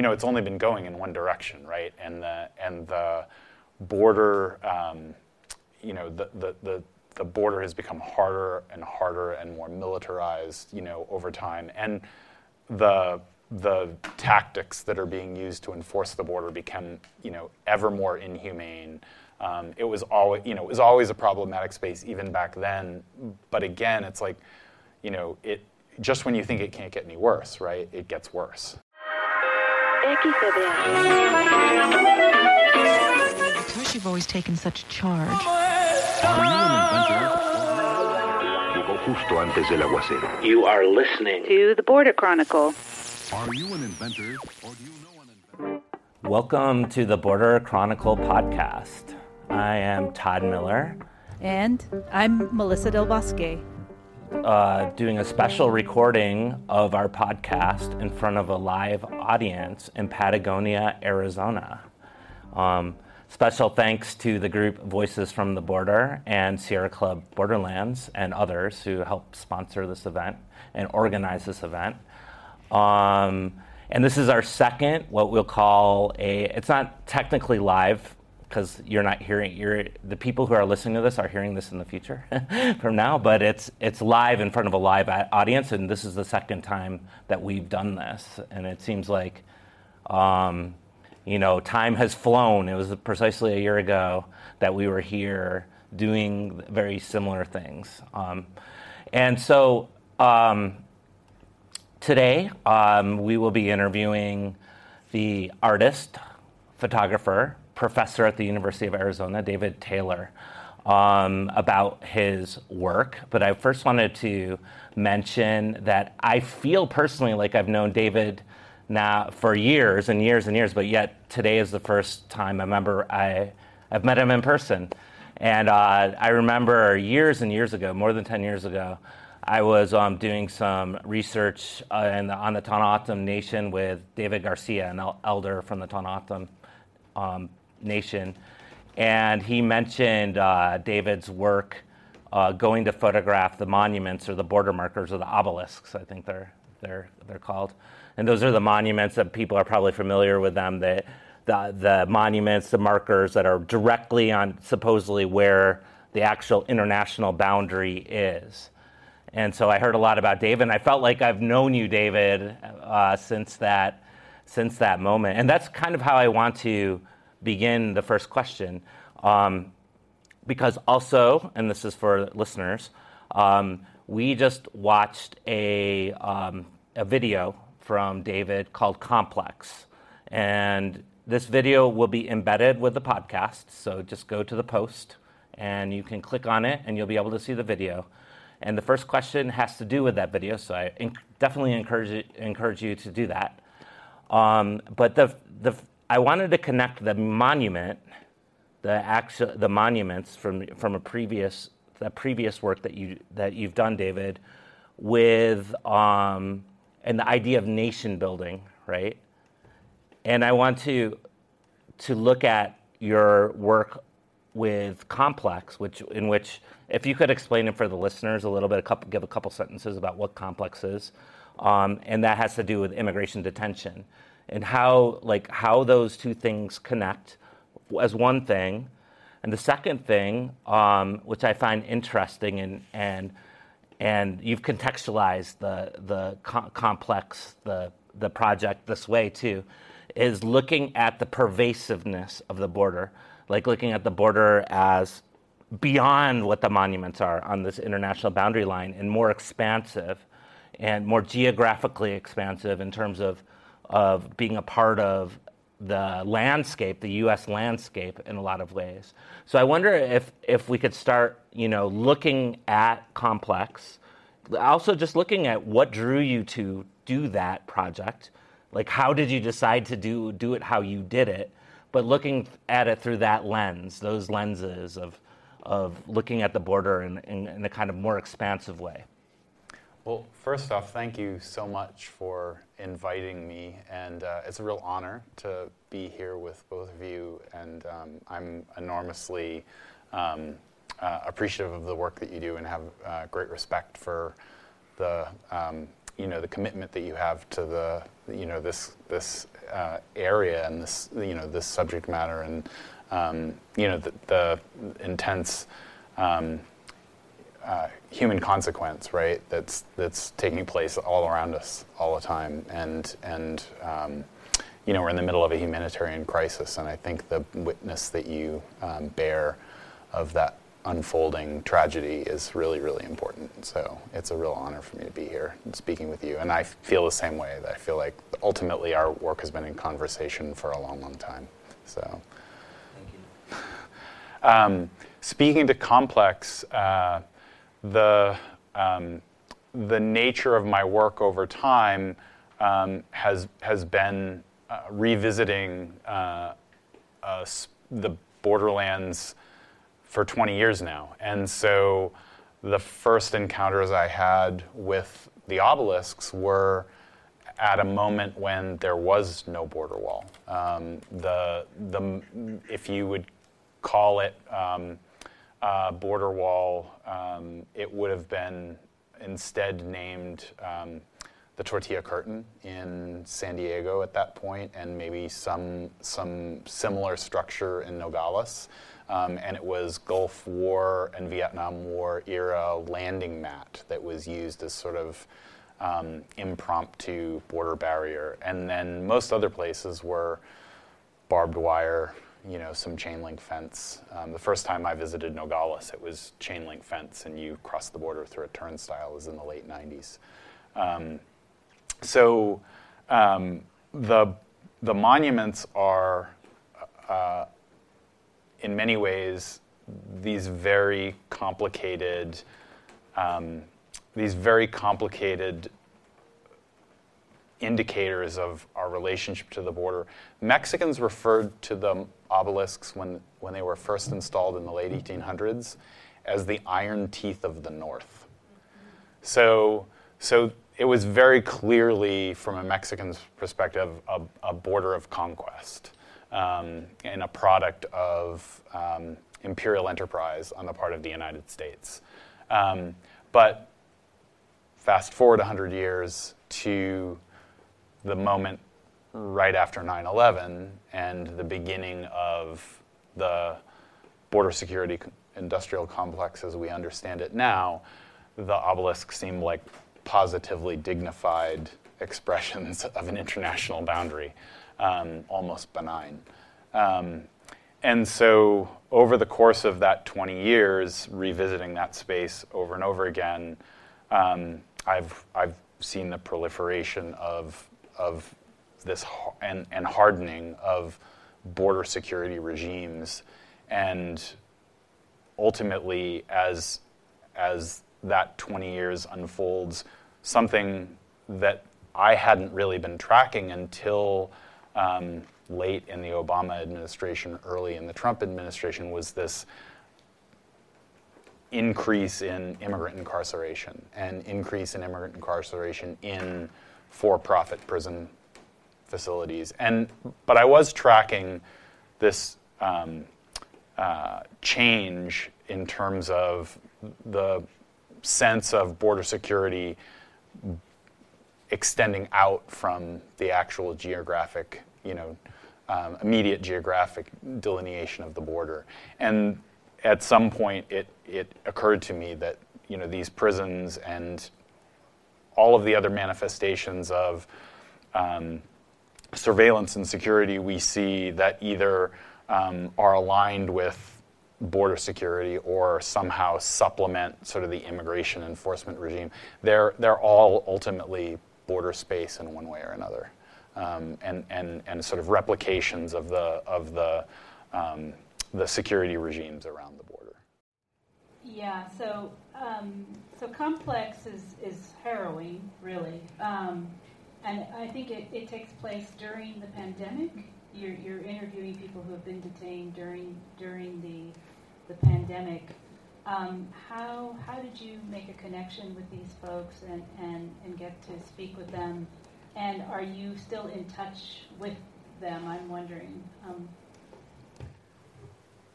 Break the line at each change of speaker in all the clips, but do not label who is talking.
you know, it's only been going in one direction, right? And the and the border, um, you know, the, the the the border has become harder and harder and more militarized, you know, over time, and the the tactics that are being used to enforce the border become, you know, ever more inhumane. Um, it was always, you know, it was always a problematic space even back then. But again, it's like, you know, it just when you think it can't get any worse, right? It gets worse.
Because you've always taken such charge.
You are listening
to the Border Chronicle.
Are you an inventor or do you know an inventor?
Welcome to the Border Chronicle podcast. I am Todd Miller,
And I'm Melissa Del Bosque.
Uh, doing a special recording of our podcast in front of a live audience in Patagonia, Arizona. Um, special thanks to the group Voices from the Border and Sierra Club Borderlands and others who helped sponsor this event and organize this event. Um, and this is our second, what we'll call a, it's not technically live because you're not hearing, you're, the people who are listening to this are hearing this in the future from now, but it's, it's live in front of a live audience. And this is the second time that we've done this. And it seems like, um, you know, time has flown. It was precisely a year ago that we were here doing very similar things. Um, and so, um, Today, um, we will be interviewing the artist, photographer, professor at the University of Arizona, David Taylor, um, about his work. But I first wanted to mention that I feel personally like I've known David now for years and years and years, but yet today is the first time I remember I, I've met him in person. And uh, I remember years and years ago, more than 10 years ago, I was um, doing some research uh, in the, on the Tohono O'odham Nation with David Garcia, an elder from the Tohono O'odham um, Nation. And he mentioned uh, David's work uh, going to photograph the monuments or the border markers or the obelisks, I think they're, they're, they're called. And those are the monuments that people are probably familiar with them. The, the, the monuments, the markers that are directly on supposedly where the actual international boundary is. And so I heard a lot about David, and I felt like I've known you, David, uh, since that since that moment. And that's kind of how I want to begin the first question, um, because also, and this is for listeners, um, we just watched a um, a video from David called Complex, and this video will be embedded with the podcast. So just go to the post, and you can click on it, and you'll be able to see the video. And the first question has to do with that video, so I enc- definitely encourage encourage you to do that. Um, but the the I wanted to connect the monument, the actual the monuments from from a previous the previous work that you that you've done, David, with um, and the idea of nation building, right? And I want to to look at your work with complex, which in which if you could explain it for the listeners a little bit, a couple, give a couple sentences about what complex is, um, and that has to do with immigration detention and how like how those two things connect as one thing, and the second thing, um, which I find interesting and and and you've contextualized the the co- complex the the project this way too, is looking at the pervasiveness of the border, like looking at the border as beyond what the monuments are on this international boundary line and more expansive and more geographically expansive in terms of, of being a part of the landscape, the U.S. landscape, in a lot of ways. So I wonder if if we could start, you know, looking at complex, also just looking at what drew you to do that project, like how did you decide to do do it how you did it, but looking at it through that lens, those lenses of of looking at the border in, in, in a kind of more expansive way.
Well, first off, thank you so much for inviting me, and uh, it's a real honor to be here with both of you. And um, I'm enormously um, uh, appreciative of the work that you do, and have uh, great respect for the um, you know the commitment that you have to the you know this this uh, area and this you know this subject matter and um, you know the, the intense um, uh, human consequence, right? That's that's taking place all around us all the time, and and um, you know we're in the middle of a humanitarian crisis, and I think the witness that you um, bear of that unfolding tragedy is really really important. So it's a real honor for me to be here and speaking with you, and I feel the same way. That I feel like ultimately our work has been in conversation for a long, long time. So. thank Um, speaking to complex, uh, the, um, the nature of my work over time um, has, has been uh, revisiting uh, uh, the borderlands for 20 years now. And so the first encounters I had with the obelisks were at a moment when there was no border wall. Um, the, the, if you would call it um, uh, border wall, um, it would have been instead named um, the tortilla curtain in San Diego at that point, and maybe some some similar structure in Nogales. Um, and it was Gulf War and Vietnam War era landing mat that was used as sort of um, impromptu border barrier. And then most other places were barbed wire, you know, some chain link fence. Um, the first time I visited Nogales, it was chain link fence, and you crossed the border through a turnstile. Was in the late 90s. Um, so um, the the monuments are, uh, in many ways, these very complicated, um, these very complicated indicators of our relationship to the border. Mexicans referred to the obelisks when, when they were first installed in the late 1800s as the iron teeth of the North. So, so it was very clearly, from a Mexican's perspective, a, a border of conquest um, and a product of um, imperial enterprise on the part of the United States. Um, but fast forward 100 years to the moment right after 9 11 and the beginning of the border security industrial complex as we understand it now, the obelisk seemed like positively dignified expressions of an international boundary, um, almost benign. Um, and so, over the course of that 20 years, revisiting that space over and over again, um, I've, I've seen the proliferation of of this and, and hardening of border security regimes. And ultimately, as, as that 20 years unfolds, something that I hadn't really been tracking until um, late in the Obama administration, early in the Trump administration, was this increase in immigrant incarceration and increase in immigrant incarceration in for-profit prison facilities. And but I was tracking this um, uh, change in terms of the sense of border security extending out from the actual geographic, you know, um, immediate geographic delineation of the border. And at some point, it it occurred to me that you know these prisons and all of the other manifestations of um, surveillance and security we see that either um, are aligned with border security or somehow supplement sort of the immigration enforcement regime. They're, they're all ultimately border space in one way or another. Um, and, and, and sort of replications of the, of the, um, the security regimes around the border.
Yeah, so um, so complex is, is harrowing, really. Um, and I think it, it takes place during the pandemic. You're, you're interviewing people who have been detained during during the the pandemic. Um, how how did you make a connection with these folks and, and, and get to speak with them? And are you still in touch with them? I'm wondering. Um,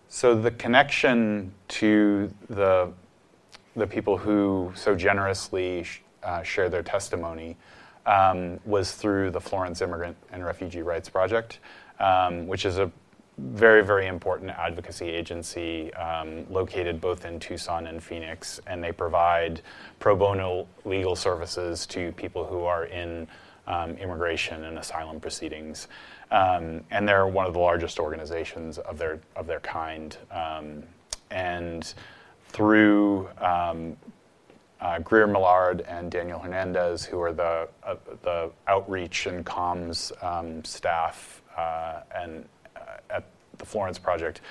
so the connection to the the people who so generously uh, share their testimony um, was through the Florence Immigrant and Refugee Rights Project, um, which is a very, very important advocacy agency um, located both in Tucson and Phoenix, and they provide pro bono legal services to people who are in um, immigration and asylum proceedings. Um, and they're one of the largest organizations of their of their kind. Um, and through um, uh, Greer Millard and Daniel Hernandez, who are the uh, the outreach and comms um, staff uh, and uh, at the Florence Project,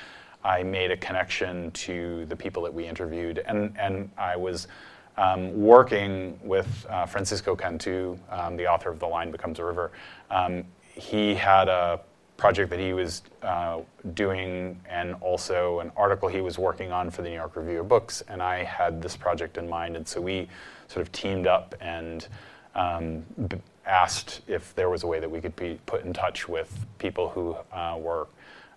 I made a connection to the people that we interviewed, and and I was. Um, working with uh, Francisco Cantu, um, the author of The Line Becomes a River, um, he had a project that he was uh, doing and also an article he was working on for the New York Review of Books, and I had this project in mind, and so we sort of teamed up and um, b- asked if there was a way that we could be put in touch with people who uh, were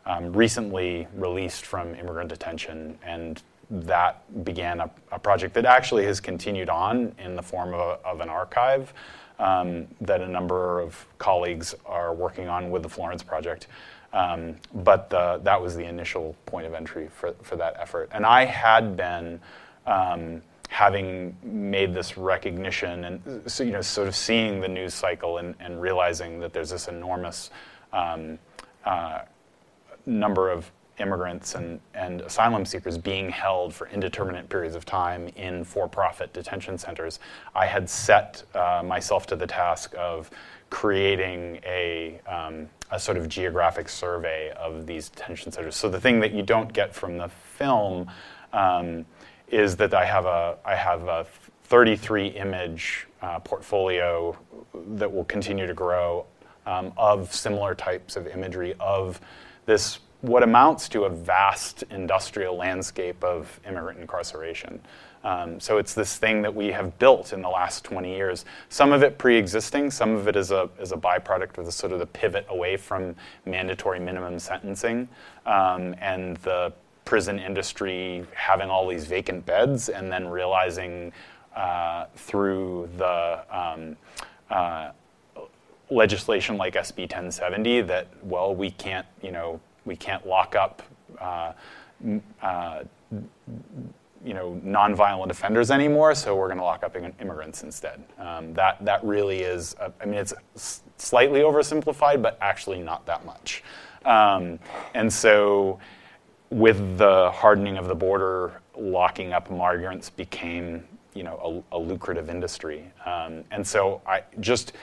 um, recently released from immigrant detention, and that began a, a, project that actually has continued on in the form of, a, of an archive um, that a number of colleagues are working on with the Florence Project. Um, but the, that was the initial point of entry for, for that effort. And I had been, um, having made this recognition and so, you know, sort of seeing the news cycle and, and realizing that there's this enormous um, uh, number of immigrants and, and asylum seekers being held for indeterminate periods of time in for profit detention centers, I had set uh, myself to the task of creating a, um, a sort of geographic survey of these detention centers. So the thing that you don't get from the film um, is that I have a, I have a 33 image uh, portfolio that will continue to grow um, of similar types of imagery of this what amounts to a vast industrial landscape of immigrant incarceration. Um, so it's this thing that we have built in the last 20 years. Some of it pre-existing, some of it is a, is a byproduct of the sort of the pivot away from mandatory minimum sentencing um, and the prison industry having all these vacant beds and then realizing uh, through the um, uh, legislation like SB 1070 that, well, we can't, you know, we can't lock up uh, uh, you know, nonviolent offenders anymore, so we're going to lock up immigrants instead. Um, that, that really is, a, I mean, it's slightly oversimplified, but actually not that much. Um, and so, with the hardening of the border, locking up migrants became, you know, a, a lucrative industry. Um, and so, I just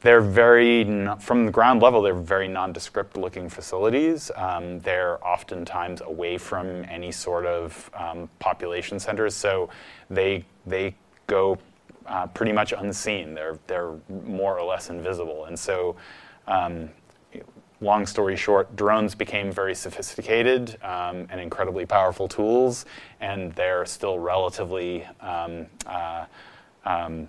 they're very, from the ground level, they're very nondescript looking facilities. Um, they're oftentimes away from any sort of um, population centers, so they, they go uh, pretty much unseen. They're, they're more or less invisible. And so, um, long story short, drones became very sophisticated um, and incredibly powerful tools, and they're still relatively. Um, uh, um,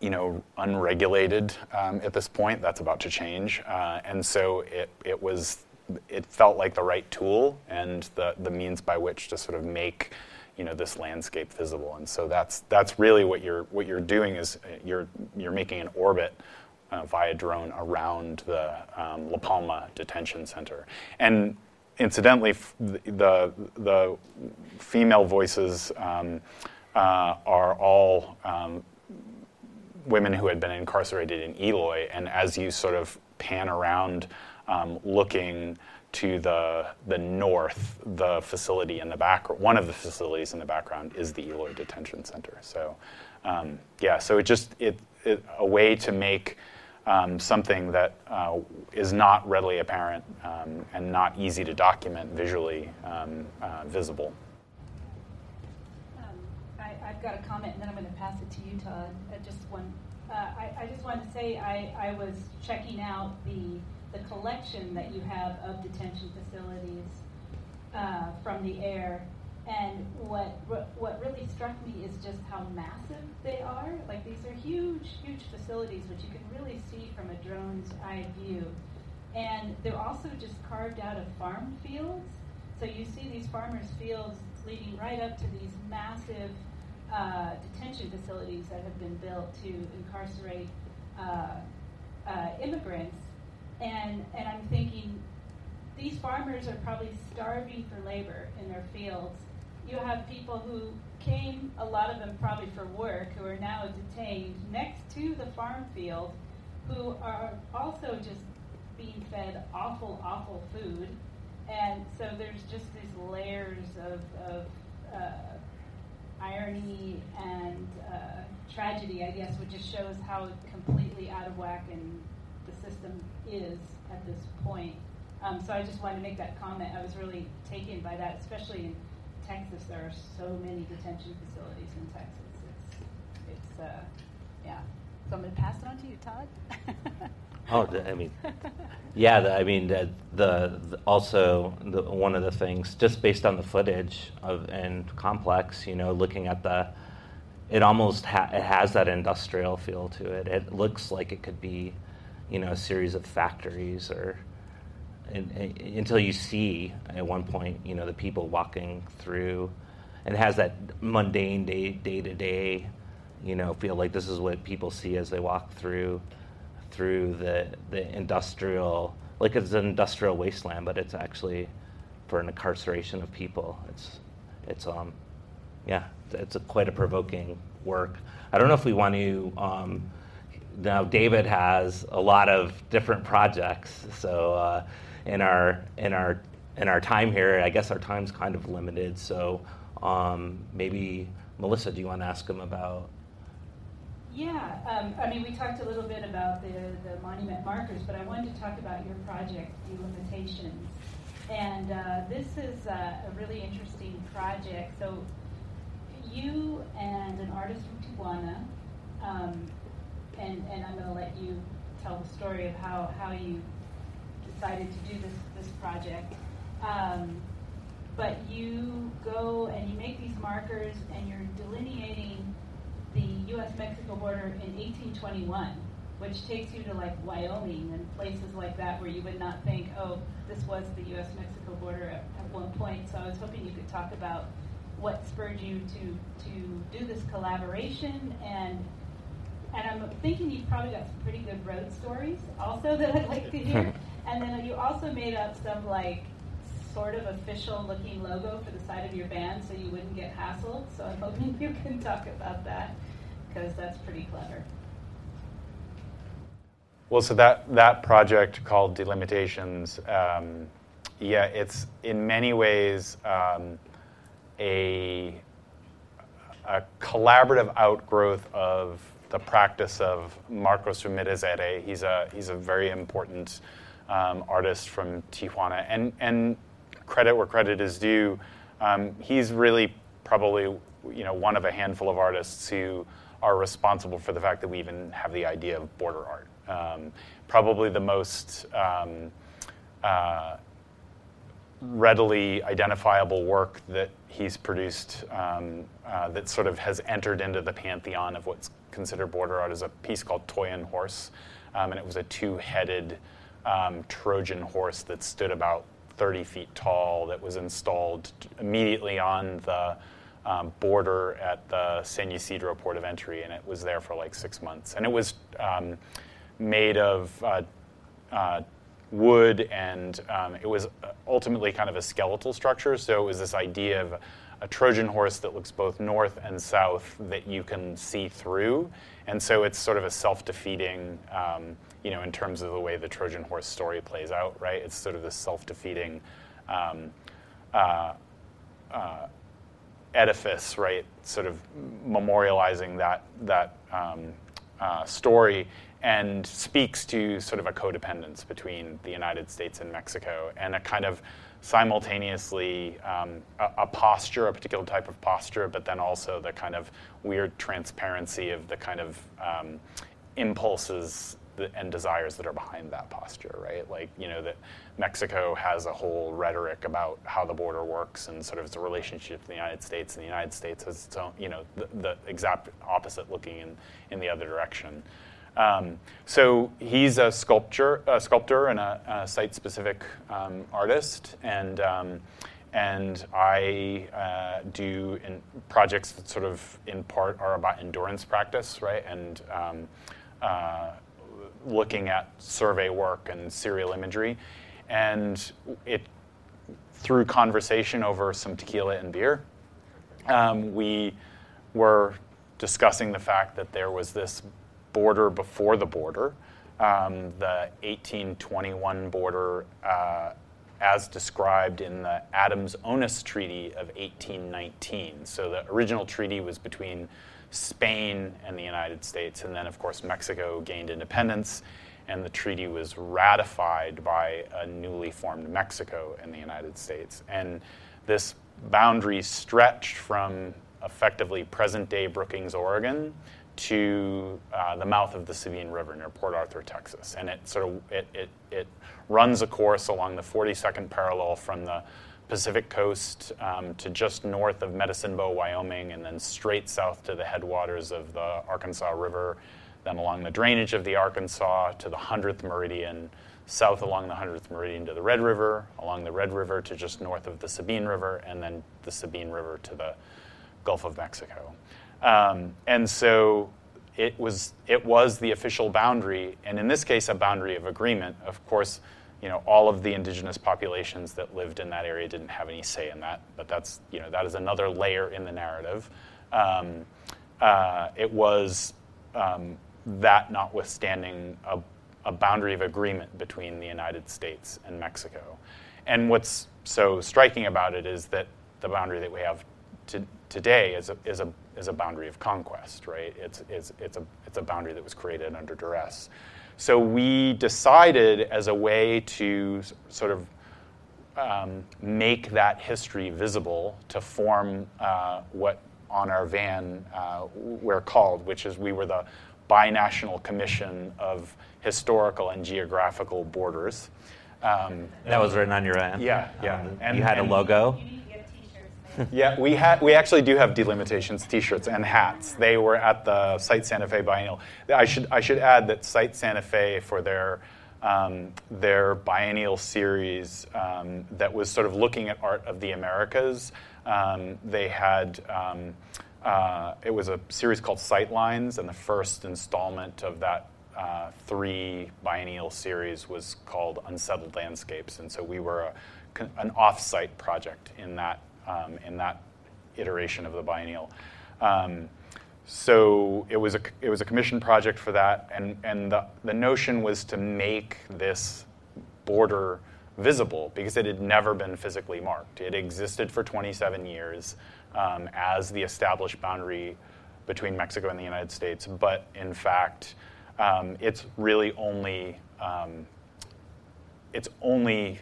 you know, unregulated um, at this point. That's about to change, uh, and so it it was it felt like the right tool and the the means by which to sort of make you know this landscape visible. And so that's that's really what you're what you're doing is uh, you're you're making an orbit. Uh, via drone around the um, La Palma detention center, and incidentally, f- the the female voices um, uh, are all um, women who had been incarcerated in Eloy, and as you sort of pan around um, looking to the the north, the facility in the back, one of the facilities in the background is the Eloy Detention Center. So, um, yeah, so it just it, it, a way to make um, something that uh, is not readily apparent um, and not easy to document visually um, uh, visible.
I've got a comment, and then I'm going to pass it to you, Todd. Uh, just one. Uh, I, I, just wanted to say I, I was checking out the the collection that you have of detention facilities uh, from the air, and what what really struck me is just how massive they are. Like these are huge, huge facilities, which you can really see from a drone's eye view, and they're also just carved out of farm fields. So you see these farmers' fields leading right up to these massive uh, detention facilities that have been built to incarcerate uh, uh, immigrants. And, and I'm thinking, these farmers are probably starving for labor in their fields. You have people who came, a lot of them probably for work, who are now detained next to the farm field, who are also just being fed awful, awful food. And so there's just these layers of, of uh, irony and uh, tragedy, I guess, which just shows how completely out of whack and the system is at this point. Um, so I just wanted to make that comment. I was really taken by that, especially in Texas. There are so many detention facilities in Texas. It's, it's uh, yeah. So I'm going to pass it on to you, Todd.
Oh, I mean, yeah. The, I mean, the, the, the also the, one of the things, just based on the footage of and complex, you know, looking at the, it almost ha- it has that industrial feel to it. It looks like it could be, you know, a series of factories or. And, and- until you see at one point, you know, the people walking through, and it has that mundane day day to day, you know, feel like this is what people see as they walk through through the the industrial like it's an industrial wasteland, but it's actually for an incarceration of people. It's it's um yeah, it's a, quite a provoking work. I don't know if we want to. Um, now David has a lot of different projects, so uh, in our in our in our time here, I guess our time's kind of limited. So um, maybe Melissa, do you want to ask him about?
Yeah, um, I mean, we talked a little bit about the, the monument markers, but I wanted to talk about your project, Delimitations. And uh, this is uh, a really interesting project. So, you and an artist from Tijuana, um, and, and I'm going to let you tell the story of how, how you decided to do this, this project. Um, but you go and you make these markers and you're delineating the U.S. Mexico border in 1821, which takes you to like Wyoming and places like that where you would not think, oh, this was the U.S. Mexico border at, at one point. So I was hoping you could talk about what spurred you to to do this collaboration and. And I'm thinking you've probably got some pretty good road stories also that I'd like to hear. and then you also made up some like sort of official looking logo for the side of your band so you wouldn't get hassled. So I'm hoping you can talk about that because that's pretty clever.
Well, so that, that project called Delimitations, um, yeah, it's in many ways um, a, a collaborative outgrowth of the practice of Marcos Ramirez. He's a, he's a very important um, artist from Tijuana. And, and credit where credit is due, um, he's really probably you know, one of a handful of artists who are responsible for the fact that we even have the idea of border art. Um, probably the most um, uh, readily identifiable work that he's produced um, uh, that sort of has entered into the pantheon of what's considered border art is a piece called Toy an Horse. Um, and it was a two headed um, Trojan horse that stood about 30 feet tall that was installed immediately on the um, border at the San Ysidro port of entry, and it was there for like six months. And it was um, made of uh, uh, wood, and um, it was ultimately kind of a skeletal structure. So it was this idea of a Trojan horse that looks both north and south that you can see through. And so it's sort of a self defeating, um, you know, in terms of the way the Trojan horse story plays out, right? It's sort of this self defeating um, uh, uh, edifice, right? Sort of memorializing that, that um, uh, story and speaks to sort of a codependence between the United States and Mexico and a kind of simultaneously um, a, a, posture, a particular type of posture, but then also the kind of weird transparency of the kind of um, impulses and desires that are behind that posture, right? Like, you know, that Mexico has a whole rhetoric about how the border works and sort of the relationship to the United States, and the United States has its own, you know, the, the exact opposite looking in, in the other direction. Um, so he's a sculptor, a sculptor and a, a site-specific um, artist, and um, and I uh, do projects that sort of in part are about endurance practice, right? And um, uh, looking at survey work and serial imagery. And it, through conversation over some tequila and beer, um, we were discussing the fact that there was this border before the border, um, the 1821 border uh, as described in the Adams-Onis Treaty of 1819. So the original treaty was between Spain and the United States, and then, of course, Mexico gained independence, and the treaty was ratified by a newly formed Mexico and the United States. And this boundary stretched from effectively present day Brookings, Oregon, to uh, the mouth of the Sabine River near Port Arthur, Texas. And it sort of it, it, it runs a course along the 42nd parallel from the Pacific coast um, to just north of Medicine Bow, Wyoming, and then straight south to the headwaters of the Arkansas River, then along the drainage of the Arkansas to the 100th meridian, south along the 100th meridian to the Red River, along the Red River to just north of the Sabine River, and then the Sabine River to the Gulf of Mexico. Um, and so it was, it was the official boundary, and in this case, a boundary of agreement. Of course, you know, all of the indigenous populations that lived in that area didn't have any say in that, but that's, you know, that is another layer in the narrative. Um, uh, it was um, that notwithstanding a, a boundary of agreement between the United States and Mexico. And what's so striking about it is that the boundary that we have to, today is a, is, a, is a boundary of conquest, right? It's, it's, it's, a, it's a boundary that was created under duress. So we decided as a way to sort of um, make that history visible to form uh, what on our van uh, we're called, which is we were the Binational Commission of Historical and Geographical Borders. Um,
That was written on your end.
Yeah, yeah.
Um,
And-
you had
and-
a logo.
yeah, we had we actually do have delimitations T-shirts and hats. They were at the Site Santa Fe Biennial. I should I should add that Site Santa Fe for their um, their biennial series um, that was sort of looking at art of the Americas. Um, they had um, uh, it was a series called Sightlines, and the first installment of that uh, three biennial series was called Unsettled Landscapes, and so we were a, an off-site project in that um, in that iteration of the biennial. Um, so it was a it was a commission project for that, and and the the notion was to make this border visible because it had never been physically marked. It existed for 27 years um, as the established boundary between Mexico and the United States, but in fact, um, it's really only um, it's only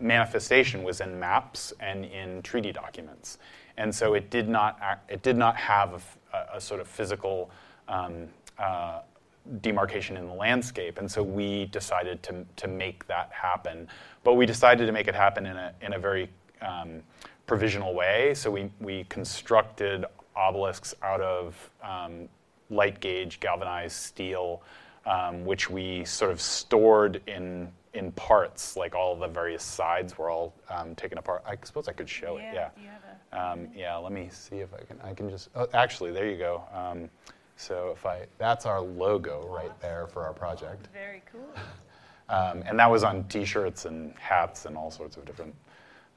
manifestation was in maps and in treaty documents, and so it did not act, it did not have a sort of physical um, uh, demarcation in the landscape, and so we decided to to make that happen. But we decided to make it happen in a in a very um, provisional way. So we we constructed obelisks out of um, light gauge galvanized steel, um, which we sort of stored in in parts, like all the various sides were all um, taken apart. I suppose I could show it. Yeah. Um, yeah. Let me see if I can. I can just. Oh, actually, there you go. Um, so if I, that's our logo right there for our project.
Very cool.
Um, and that was on T-shirts and hats and all sorts of different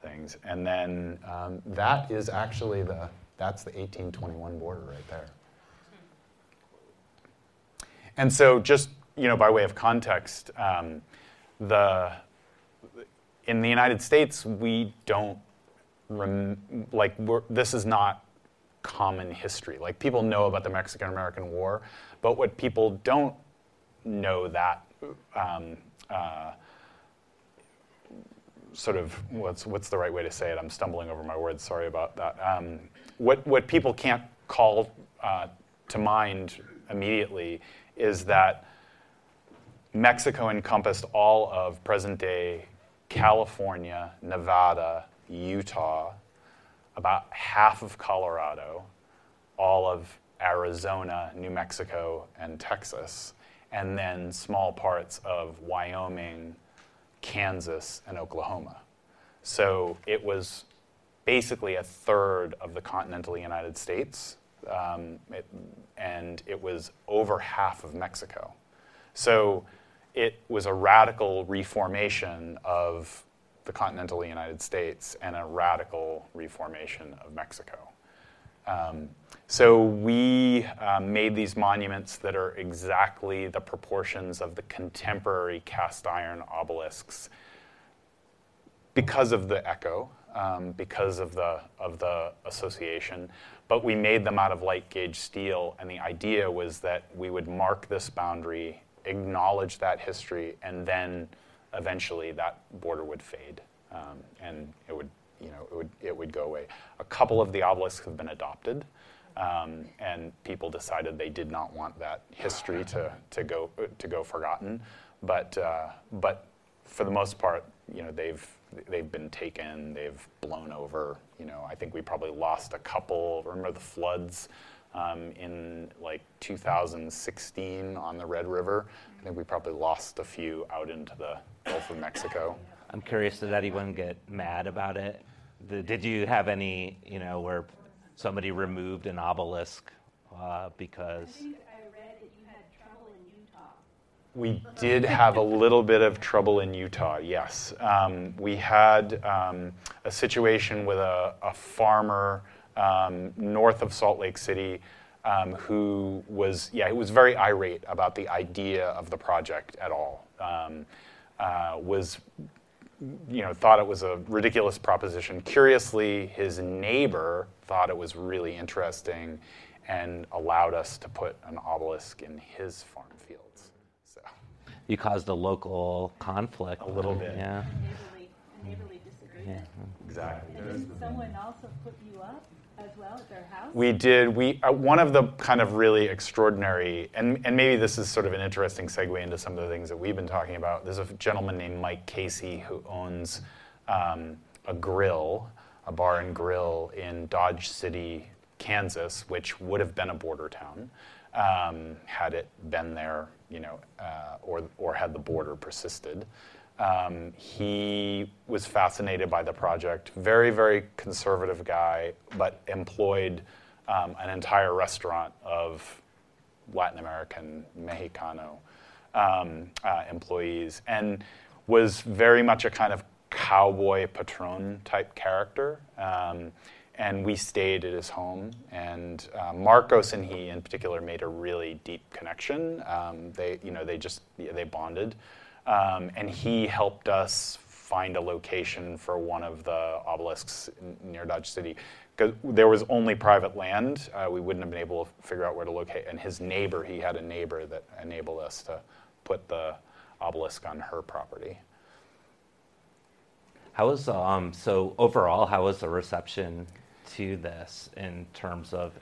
things. And then um, that is actually the that's the 1821 border right there. And so, just you know, by way of context, um, the in the United States we don't rem, like this is not common history. Like people know about the Mexican American War, but what people don't know that um, uh, sort of what's what's the right way to say it? I'm stumbling over my words. Sorry about that. Um, what what people can't call uh, to mind immediately is that Mexico encompassed all of present-day California, Nevada, Utah, about half of Colorado, all of Arizona, New Mexico, and Texas, and then small parts of Wyoming, Kansas, and Oklahoma. So it was basically a third of the continental United States, um, it, and it was over half of Mexico. So it was a radical reformation of the continental United States and a radical reformation of Mexico. Um, so we um, made these monuments that are exactly the proportions of the contemporary cast iron obelisks because of the echo, um, because of the, of the association. But we made them out of light gauge steel, and the idea was that we would mark this boundary, acknowledge that history, and then eventually that border would fade um, and it would, you know, it would, it would go away. A couple of the obelisks have been adopted. Um, and people decided they did not want that history to, to, go, to go forgotten. But, uh, but for the most part, you know, they've, they've been taken, they've blown over. You know, I think we probably lost a couple. Remember the floods um, in like 2016 on the Red River? I think we probably lost a few out into the Gulf of Mexico.
I'm curious, did anyone get mad about it? Did you have any, you know, where somebody removed an obelisk uh, because?
I think I read that you had trouble in Utah.
We did have a little bit of trouble in Utah, yes. Um, we had um, a situation with a, a farmer um, north of Salt Lake City um, who was, yeah, he was very irate about the idea of the project at all. Um, uh, was you know, thought it was a ridiculous proposition. Curiously, his neighbor thought it was really interesting and allowed us to put an obelisk in his farm fields. So
you caused a local conflict.
A little bit.
Yeah.
Neighborly, a neighborly disagreement.
exactly.
And didn't someone also put you up as
We did. We uh, one of the kind of really extraordinary, and and maybe this is sort of an interesting segue into some of the things that we've been talking about. There's a gentleman named Mike Casey who owns um, a grill, a bar and grill in Dodge City, Kansas, which would have been a border town um, had it been there, you know, uh, or or had the border persisted. Um, he was fascinated by the project. Very, very conservative guy, but employed um, an entire restaurant of Latin American, Mexicano um, uh, employees, and was very much a kind of cowboy patron type character. Um, and we stayed at his home. And uh, Marcos and he, in particular, made a really deep connection. Um, they, you know, they just they bonded. Um, and he helped us find a location for one of the obelisks near Dodge City. Because there was only private land, uh, we wouldn't have been able to figure out where to locate. And his neighbor, he had a neighbor that enabled us to put the obelisk on her property.
How was um, so overall? How was the reception to this in terms of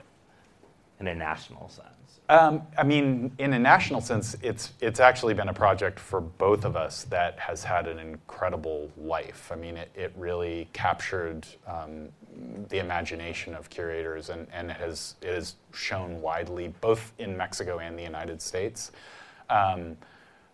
in a national sense?
Um, I mean, in a national sense, it's it's actually been a project for both of us that has had an incredible life. I mean, it, it really captured um, the imagination of curators, and, and it has it has shown widely both in Mexico and the United States. Um,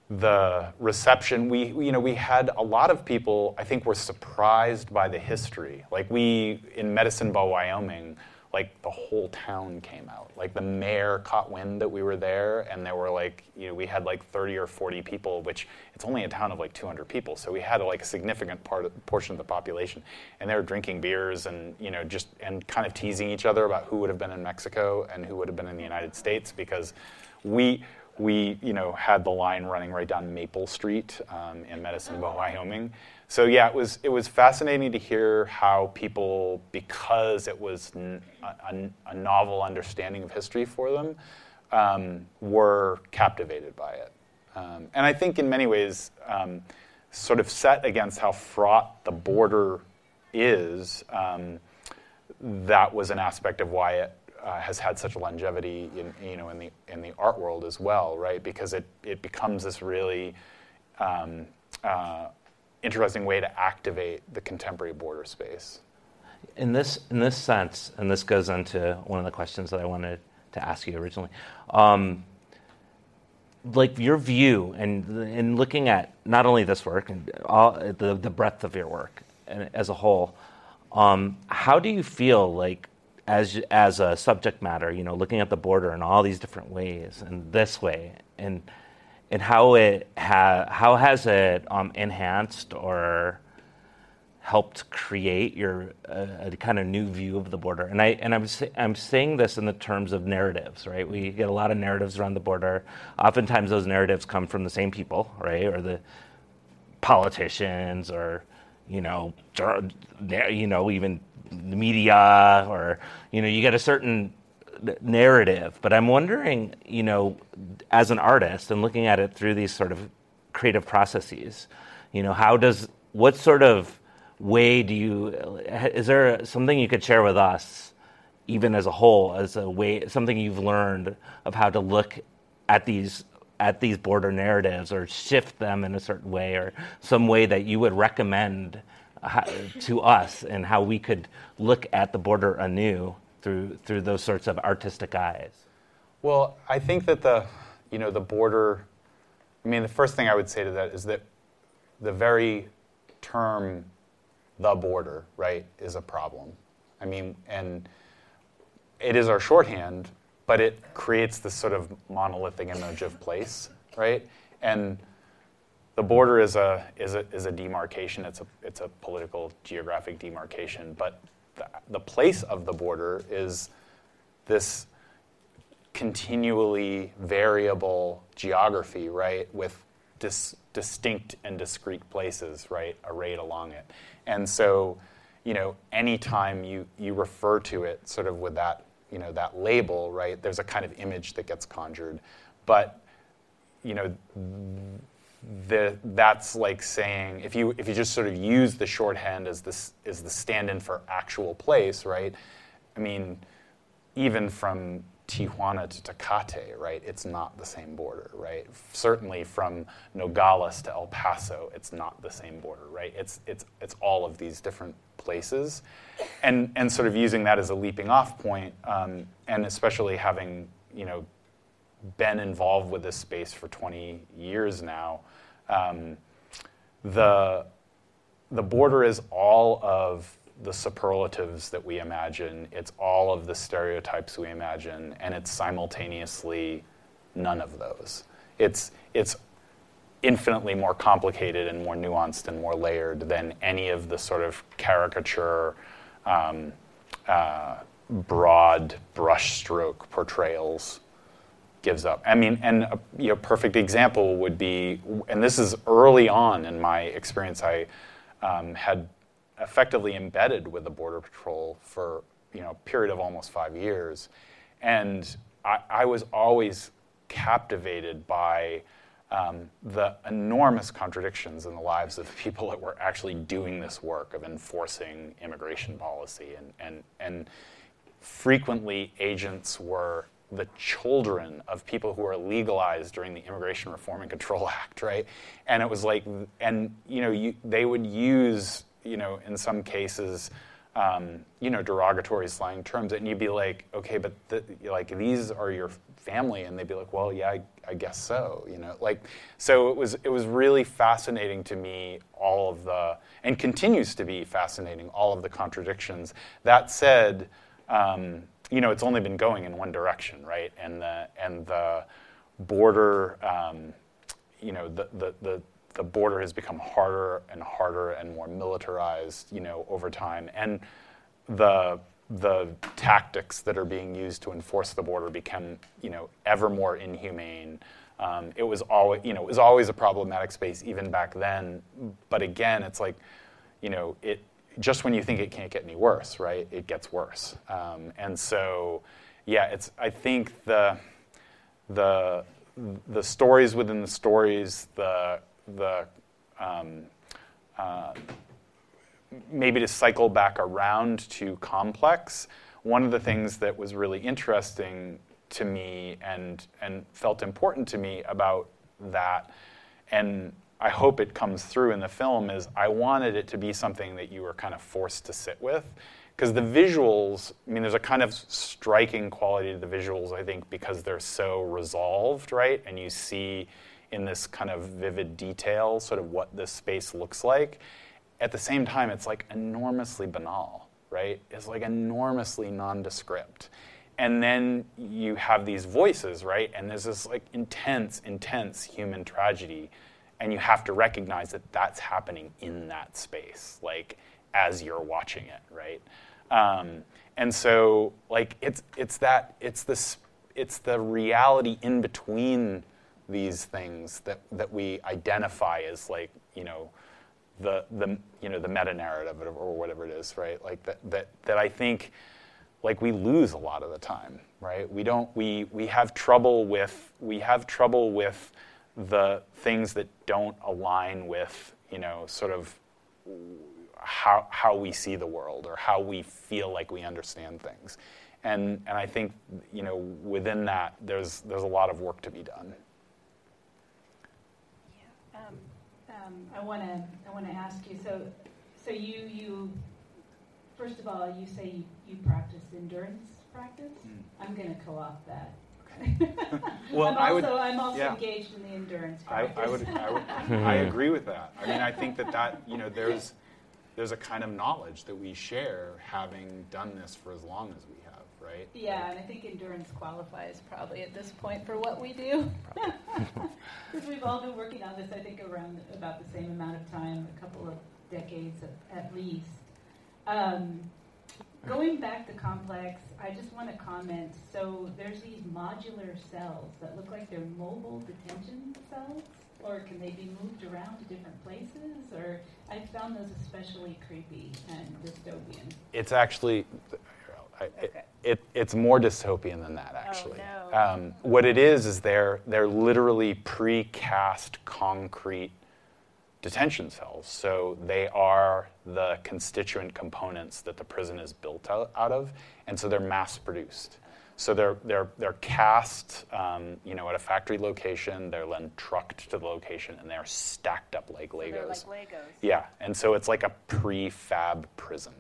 the reception we you know we had a lot of people I think were surprised by the history. Like we in Medicine Bow, Wyoming like the whole town came out. Like the mayor caught wind that we were there, and there were like, you know, we had like 30 or 40 people, which it's only a town of like 200 people, so we had like a significant part of, portion of the population, and they were drinking beers and you know just and kind of teasing each other about who would have been in Mexico and who would have been in the United States because we we you know had the line running right down Maple Street um, in Medicine Bow, Wyoming so yeah, it was it was fascinating to hear how people, because it was n- a, a, novel understanding of history for them, um, were captivated by it. Um, and I think in many ways, um, sort of set against how fraught the border is, um, that was an aspect of why it uh, has had such longevity in you know in the in the art world as well, right? Because it it becomes this really um, uh, interesting way to activate the contemporary border space.
In this, in this sense, and this goes into one of the questions that I wanted to ask you originally, um, like your view and in looking at not only this work and all, the, the breadth of your work, as a whole, um, how do you feel like as as a subject matter, you know, looking at the border in all these different ways and this way, and and how it ha- how has it um, enhanced or helped create your uh, a kind of new view of the border. And I and I'm I'm saying this in the terms of narratives, right? We get a lot of narratives around the border. Oftentimes, those narratives come from the same people, right, or the politicians, or you know, you know, even the media, or you know, you get a certain narrative. But I'm wondering, you know, as an artist and looking at it through these sort of creative processes, you know, how does what sort of way do you is there something you could share with us even as a whole as a way something you've learned of how to look at these at these border narratives or shift them in a certain way or some way that you would recommend uh, to us and how we could look at the border anew through through those sorts of artistic eyes
well i think that the you know the border i mean the first thing i would say to that is that the very term the border, right, is a problem. I mean, and it is our shorthand, but it creates this sort of monolithic image of place, right? And the border is a is a is a demarcation. It's a it's a political geographic demarcation, but the, place of the border is this continually variable geography, right, with dis, distinct and discrete places, right, arrayed along it. And so, you know, anytime you, you refer to it sort of with that, you know, that label, right, there's a kind of image that gets conjured. But, you know, the, that's like saying if you if you just sort of use the shorthand as this as the stand-in for actual place, right? I mean, even from Tijuana to Tecate, right? It's not the same border, right? Certainly from Nogales to El Paso, it's not the same border, right? It's it's it's all of these different places, and and sort of using that as a leaping off point, um, and especially having you know been involved with this space for 20 years now, um, the the border is all of the superlatives that we imagine, it's all of the stereotypes we imagine, and it's simultaneously none of those. It's, it's infinitely more complicated and more nuanced and more layered than any of the sort of caricature, um, uh, broad brushstroke portrayals gives up. I mean, and a you know, perfect example would be, and this is early on in my experience, I um, had effectively embedded with the Border Patrol for you know, a period of almost five years. And I, I was always captivated by um, the enormous contradictions in the lives of the people that were actually doing this work of enforcing immigration policy. And, and, and frequently, agents were the children of people who were legalized during the Immigration Reform and Control Act, right? And it was like, and you know, you, they would use you know, in some cases, um, you know, derogatory slang terms, and you'd be like, okay, but the, like these are your family, and they'd be like, well, yeah, I, I, guess so, you know, like, so it was it was really fascinating to me all of the and continues to be fascinating all of the contradictions. That said, um, you know, it's only been going in one direction, right, and the and the border, um, you know, the the the the border has become harder and harder and more militarized, you know, over time, and the the tactics that are being used to enforce the border become, you know, ever more inhumane. Um, it was always, you know, it was always a problematic space even back then. But again, it's like, you know, it just when you think it can't get any worse, right? It gets worse. Um, and so, yeah, it's. I think the the the stories within the stories, the the um, uh, maybe to cycle back around to complex, one of the things that was really interesting to me and and felt important to me about that, and I hope it comes through in the film is I wanted it to be something that you were kind of forced to sit with. Because the visuals, I mean, there's a kind of striking quality to the visuals, I think, because they're so resolved, right? And you see in this kind of vivid detail, sort of what this space looks like. at the same time, it's like enormously banal, right? It's like enormously nondescript. And then you have these voices, right? And there's this like intense, intense human tragedy. And you have to recognize that that's happening in that space, like as you're watching it, right? Um, and so, like, it's, it's that, it's this, it's the reality in between these things that, that we identify as like, you know, the, the you know the meta narrative or whatever it is, right? Like that, that that I think like we lose a lot of the time, right? We don't we we have trouble with we have trouble with the things that don't align with you know sort of how how we see the world or how we feel like we understand things, and and I think you know within that there's there's a lot of work to be done.
Yeah. Um, um, I want to I want to ask you. So, so you you first of all, you say you, you practice endurance practice. Mm. I'm going to co-opt that. Well, I'm also, I would, I'm also yeah. engaged in the endurance practice.
I, I would, I, would I agree with that. I mean, I think that that you know, there's there's a kind of knowledge that we share having done this for as long as we have, right?
Yeah, like, and I think endurance qualifies probably at this point for what we do. Because we've all been working on this, I think, around about the same amount of time, a couple of decades at, at least. Um, going back to complex, I just want to comment. So there's these modular cells that look like they're mobile detention cells, or can they be moved around to different places? Or I found those especially creepy and dystopian.
It's actually. I, okay. it, it's more dystopian than that, actually.
Oh, no. um,
what it is is they're they're literally precast concrete detention cells. So they are the constituent components that the prison is built out, out of, and so they're mass produced. So they're, they're, they're cast um, you know, at a factory location, they're then trucked to the location, and they're stacked up like Legos.
So like Legos.
Yeah, and so it's like a prefab prison.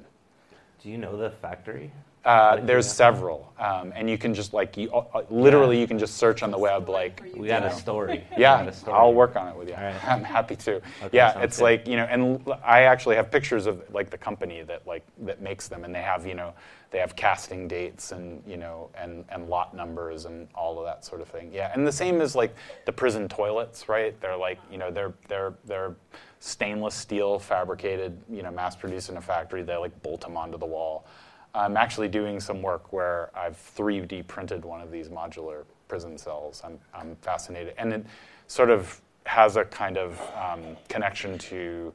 Do you know the factory?
Uh, there's several, um, and you can just like you, uh, literally yeah. you can just search on the web like.
We got a story.
Yeah,
a story.
I'll work on it with you. Right. I'm happy to. Okay, yeah, it's good. like you know, and I actually have pictures of like the company that like that makes them, and they have you know they have casting dates and you know and and lot numbers and all of that sort of thing. Yeah, and the same as like the prison toilets, right? They're like you know they're they're they're stainless steel fabricated, you know, mass produced in a factory. They like bolt them onto the wall. I'm actually doing some work where I've 3D printed one of these modular prison cells. I'm, I'm fascinated. And it sort of has a kind of um, connection to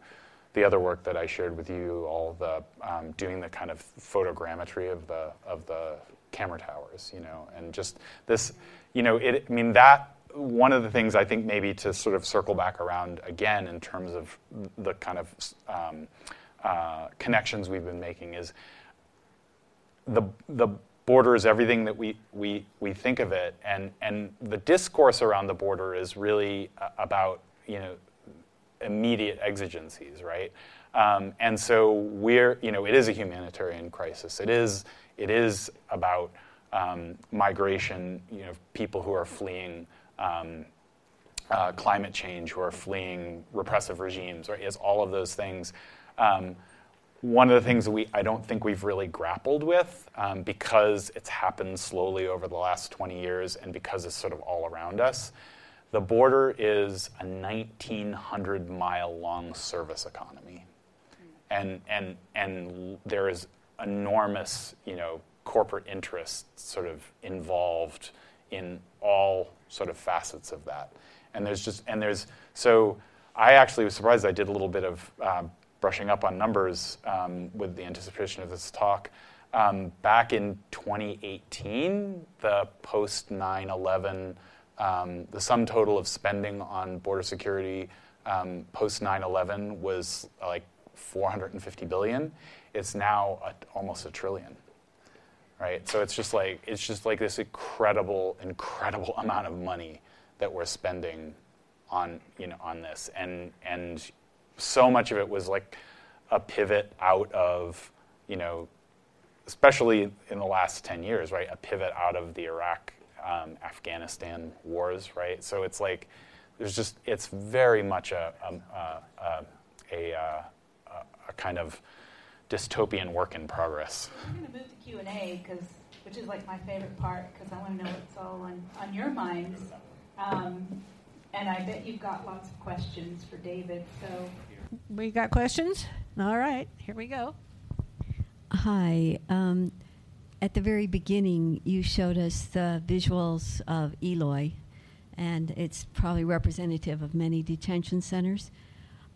the other work that I shared with you, all the um, doing the kind of photogrammetry of the of the camera towers, you know, and just this, you know, it. I mean that one of the things I think maybe to sort of circle back around again in terms of the kind of um, uh, connections we've been making is the, the border is everything that we, we, we think of it, and, and the discourse around the border is really uh, about you know, immediate exigencies, right? Um, and so we're, you know, it is a humanitarian crisis. It is, it is about um, migration, you know, people who are fleeing um, uh, climate change, who are fleeing repressive regimes, right? Is all of those things. Um, one of the things we I don't think we've really grappled with um, because it's happened slowly over the last 20 years and because it's sort of all around us. The border is a 1,900 mile long service economy, and and and there is enormous you know corporate interest sort of involved in all sort of facets of that, and there's just and there's so. I actually was surprised. I did a little bit of uh, brushing up on numbers um, with the anticipation of this talk. Um, back in 2018, the post 9 11, um, the sum total of spending on border security um, post 9 11 was like 450 billion. It's now a, almost a trillion. Right? So it's just like it's just like this incredible, incredible amount of money that we're spending on you know on this, and and so much of it was like a pivot out of, you know, especially in the last 10 years, right? A pivot out of the Iraq, um, Afghanistan wars, right? So it's like, there's just, it's very much a, a, a, a, kind of dystopian work in progress.
I'm going to move to Q and A because, which is like my favorite part, because I want to know what's all on, on your minds. Um, and I bet you've got lots of questions for David. So
We got questions? All right, here we go.
Hi. Um, at the very beginning, you showed us the visuals of Eloy, and it's probably representative of many detention centers.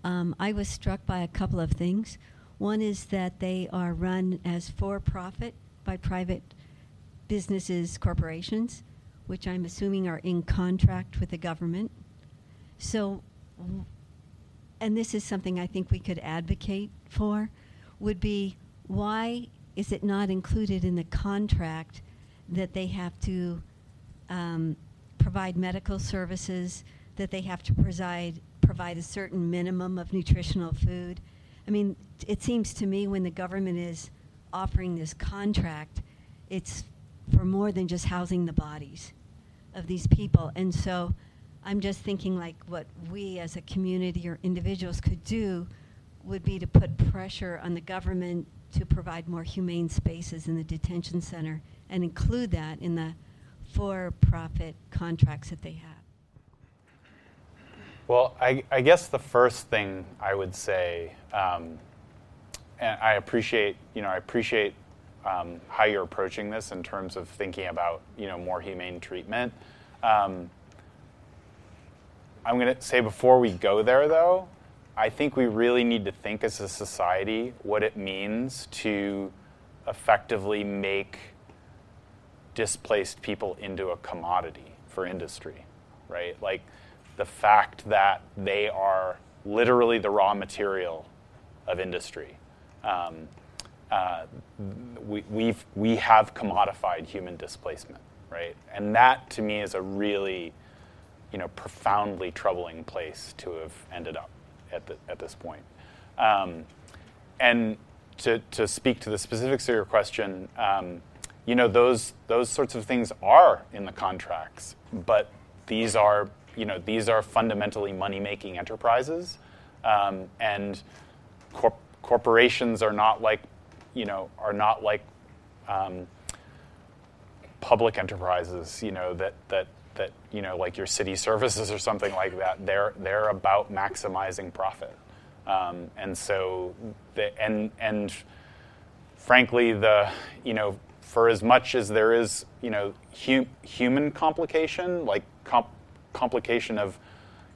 Um, I was struck by a couple of things. One is that they are run as for profit by private businesses, corporations, which I'm assuming are in contract with the government. So, and this is something I think we could advocate for, would be why is it not included in the contract that they have to um, provide medical services, that they have to provide, provide a certain minimum of nutritional food? I mean, it seems to me when the government is offering this contract, it's for more than just housing the bodies of these people. And so I'm just thinking like what we as a community or individuals could do would be to put pressure on the government to provide more humane spaces in the detention center and include that in the for-profit contracts that they have.
Well, I, I guess the first thing I would say, um, and I appreciate, you know, I appreciate um, how you're approaching this in terms of thinking about, you know, more humane treatment. Um, I'm going to say before we go there, though, I think we really need to think as a society what it means to effectively make displaced people into a commodity for industry, right? Like the fact that they are literally the raw material of industry. Um, uh, we, we've, we have commodified human displacement, right? And that to me is a really, you know, profoundly troubling place to have ended up at, the, at this point. Um, and to, to speak to the specifics of your question, um, you know, those, those sorts of things are in the contracts, but these are, you know, these are fundamentally money-making enterprises, um, and corp- corporations are not like, you know, are not like um, public enterprises, you know, that, that, that, you know, like your city services or something like that. They're, they're about maximizing profit. Um, and so, the, and, and frankly, the, you know, for as much as there is, you know, hu- human complication, like comp- complication of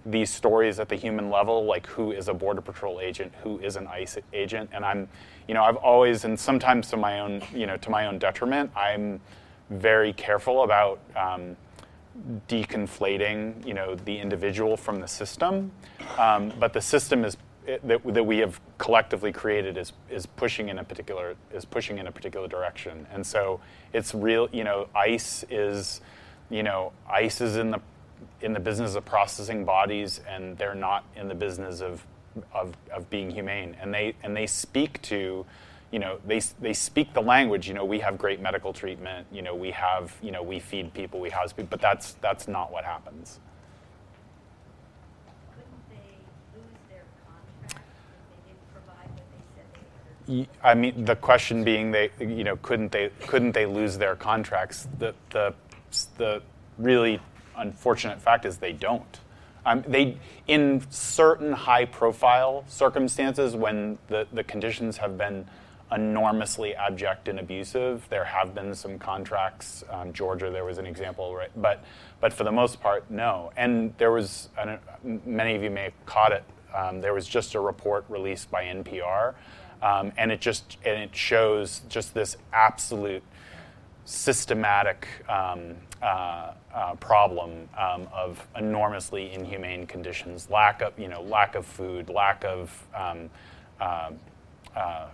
these stories at the human level, like who is a border patrol agent, who is an ICE agent, and I'm, you know, I've always, and sometimes to my own, you know, to my own detriment, I'm very careful about um, deconflating, you know, the individual from the system. Um, but the system is that, that we have collectively created is is pushing in a particular is pushing in a particular direction, and so it's real. You know, ICE is, you know, ICE is in the in the business of processing bodies, and they're not in the business of of, of being humane, and they and they speak to you know, they, they speak the language, you know, we have great medical treatment, you know, we have, you know, we feed people, we house people, but that's, that's not what happens. I mean, the question being, they, you know, couldn't they, couldn't they lose their contracts? The, the, the really unfortunate fact is they don't. Um, they, in certain high-profile circumstances, when the, the conditions have been enormously abject and abusive. There have been some contracts. Um, Georgia, there was an example, right? But, but for the most part, no. And there was, many of you may have caught it. Um, there was just a report released by NPR, um, and it just and it shows just this absolute systematic um, uh, uh, problem um, of enormously inhumane conditions, lack of you know lack of food, lack of um, uh, uh,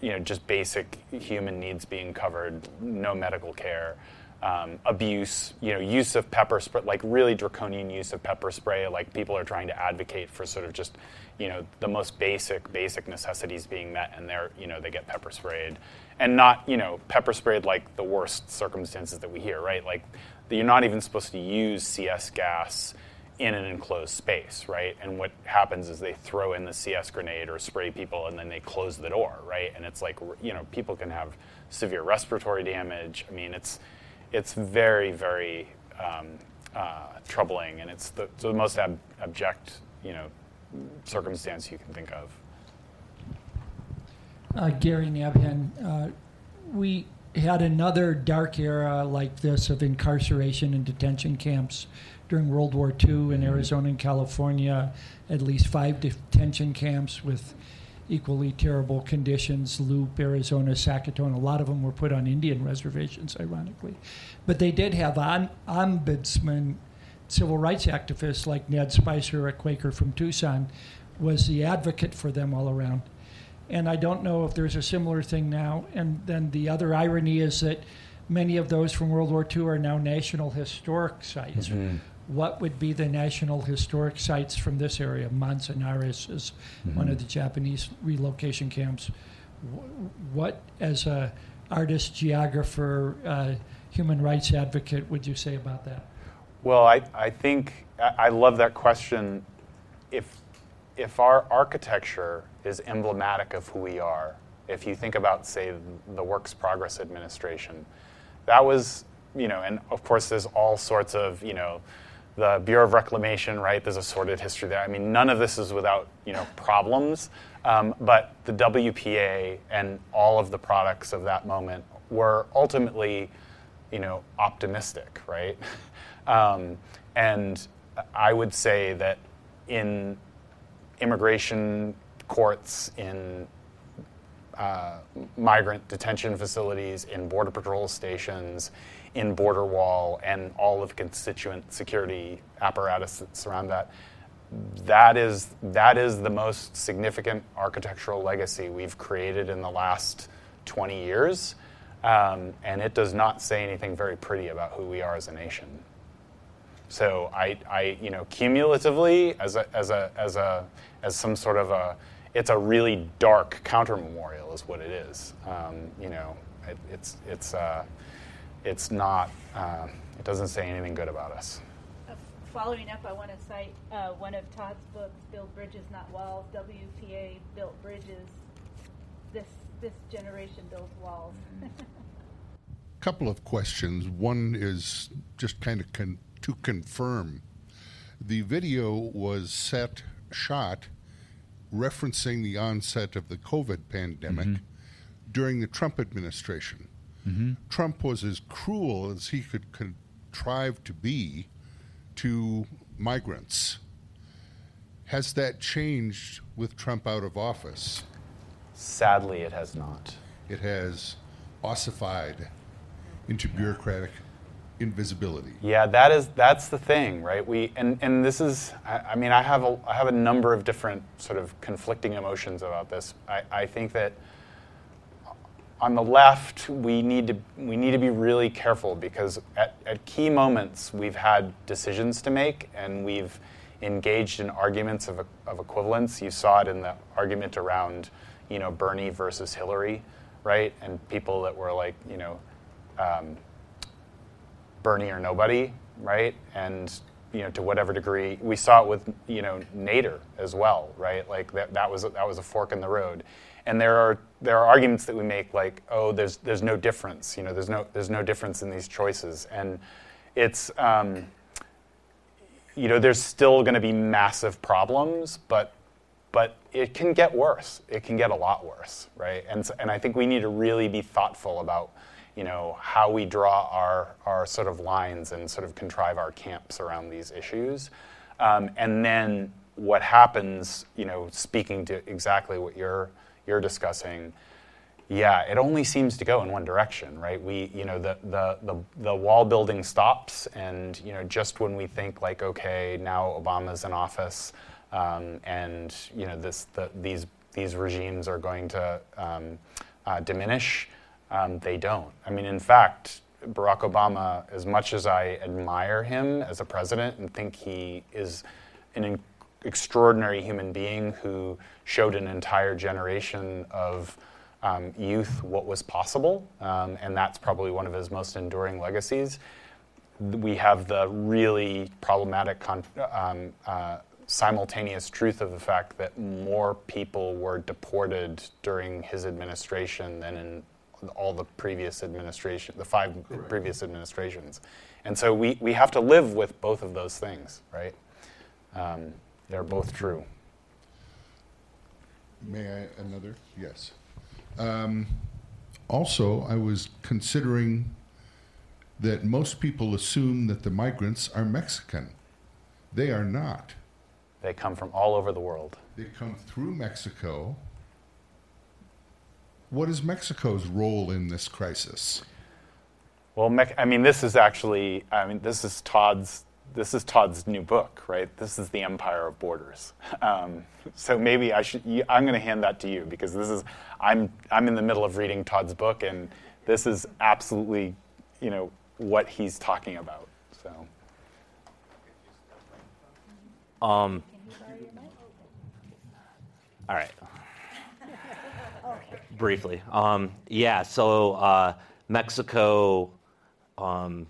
you know, just basic human needs being covered, no medical care, um, abuse, you know, use of pepper spray, like really draconian use of pepper spray. Like people are trying to advocate for sort of just, you know, the most basic, basic necessities being met, and they're, you know, they get pepper sprayed, and not, you know, pepper sprayed like the worst circumstances that we hear, right? Like you're not even supposed to use CS gas in an enclosed space, right? And what happens is they throw in the CS grenade or spray people, and then they close the door, right? And it's like you know people can have severe respiratory damage. I mean, it's it's very very um, uh, troubling, and it's the, it's the most ab- abject you know circumstance you can think of.
Uh, Gary Nabhan, uh, we had another dark era like this of incarceration and detention camps during World War II in Arizona and California, at least five detention camps with equally terrible conditions Leupp, Arizona, Sacaton. A lot of them were put on Indian reservations, ironically. But they did have on, ombudsman, civil rights activists like Ned Spicer, a Quaker from Tucson, was the advocate for them all around. And I don't know if there's a similar thing now. And then the other irony is that many of those from World War II are now national historic sites. Mm-hmm. What would be the national historic sites from this area? Manzanares is mm-hmm. one of the Japanese relocation camps. What, as a artist, geographer, uh, human rights advocate, would you say about that?
Well, I, I think I love that question. If if our architecture is emblematic of who we are, if you think about, say, the Works Progress Administration, that was, you know, and of course there's all sorts of, you know, the Bureau of Reclamation, right? There's a sordid history there. I mean, none of this is without, you know, problems. Um, but the WPA and all of the products of that moment were ultimately, you know, optimistic, right? Um, and I would say that in immigration courts, in uh, migrant detention facilities, in border patrol stations, in border wall, and all of constituent security apparatus that surround that. That is that is the most significant architectural legacy we've created in the last 20 years, um, and it does not say anything very pretty about who we are as a nation. So I, I you know, cumulatively, as a, as a, as a, as some sort of a, it's a really dark counter memorial, is what it is. Um, you know, it, it's, it's, uh, it's not, uh, it doesn't say anything good about us.
Uh, following up, I want to cite uh, one of Todd's books, Build Bridges, Not Walls. WPA built bridges. This, this generation builds walls.
couple of questions. One is just kind of con- to confirm the video was set, shot, referencing the onset of the COVID pandemic mm-hmm. during the Trump administration. Mm-hmm. Trump was as cruel as he could contrive to be to migrants. Has that changed with Trump out of office?
Sadly, it has not.
It has ossified into bureaucratic invisibility.
Yeah, that is that's the thing, right? We and, and this is I, I, mean I have a I have a number of different sort of conflicting emotions about this. I, I think that on the left we need to we need to be really careful because at, at key moments we've had decisions to make and we've engaged in arguments of, of equivalence. You saw it in the argument around you know Bernie versus Hillary, right? And people that were like you know. Um, Bernie or nobody, right? And you know, to whatever degree, we saw it with you know Nader as well, right? Like that, that was that was a fork in the road. And there are there are arguments that we make like, oh, there's there's no difference, you know, there's no there's no difference in these choices, and it's um, you know, there's still going to be massive problems, but but it can get worse. It can get a lot worse, right? And and I think we need to really be thoughtful about you know, how we draw our, our sort of lines and sort of contrive our camps around these issues. Um, and then what happens, you know, speaking to exactly what you're, you're discussing, yeah, it only seems to go in one direction, right? We, you know, the, the, the, the, wall building stops, and, you know, just when we think, like, okay, now Obama's in office, um, and, you know, this, the, these, these regimes are going to um, uh, diminish, um, they don't. I mean, in fact, Barack Obama, as much as I admire him as a president and think he is an in- extraordinary human being who showed an entire generation of um, youth what was possible, um, and that's probably one of his most enduring legacies. we have the really problematic con- um, uh, simultaneous truth of the fact that more people were deported during his administration than in all the previous administration, the five Correct. previous administrations. And so we, we have to live with both of those things, right? Um, they're both true.
May I another? Yes. Um, also, I was considering that most people assume that the migrants are Mexican. They are not.
They come from all over the world.
They come through Mexico. What is Mexico's role in this crisis?
Well, I mean, this is actually, I mean, this is Todd's this is Todd's new book, right? This is the Empire of Borders. Um, so maybe I should. I'm going to hand that to you because this is. I'm I'm in the middle of reading Todd's book, and this is absolutely, you know, what he's talking about. So.
Um. All right. Briefly, um, yeah. So uh, Mexico. Um,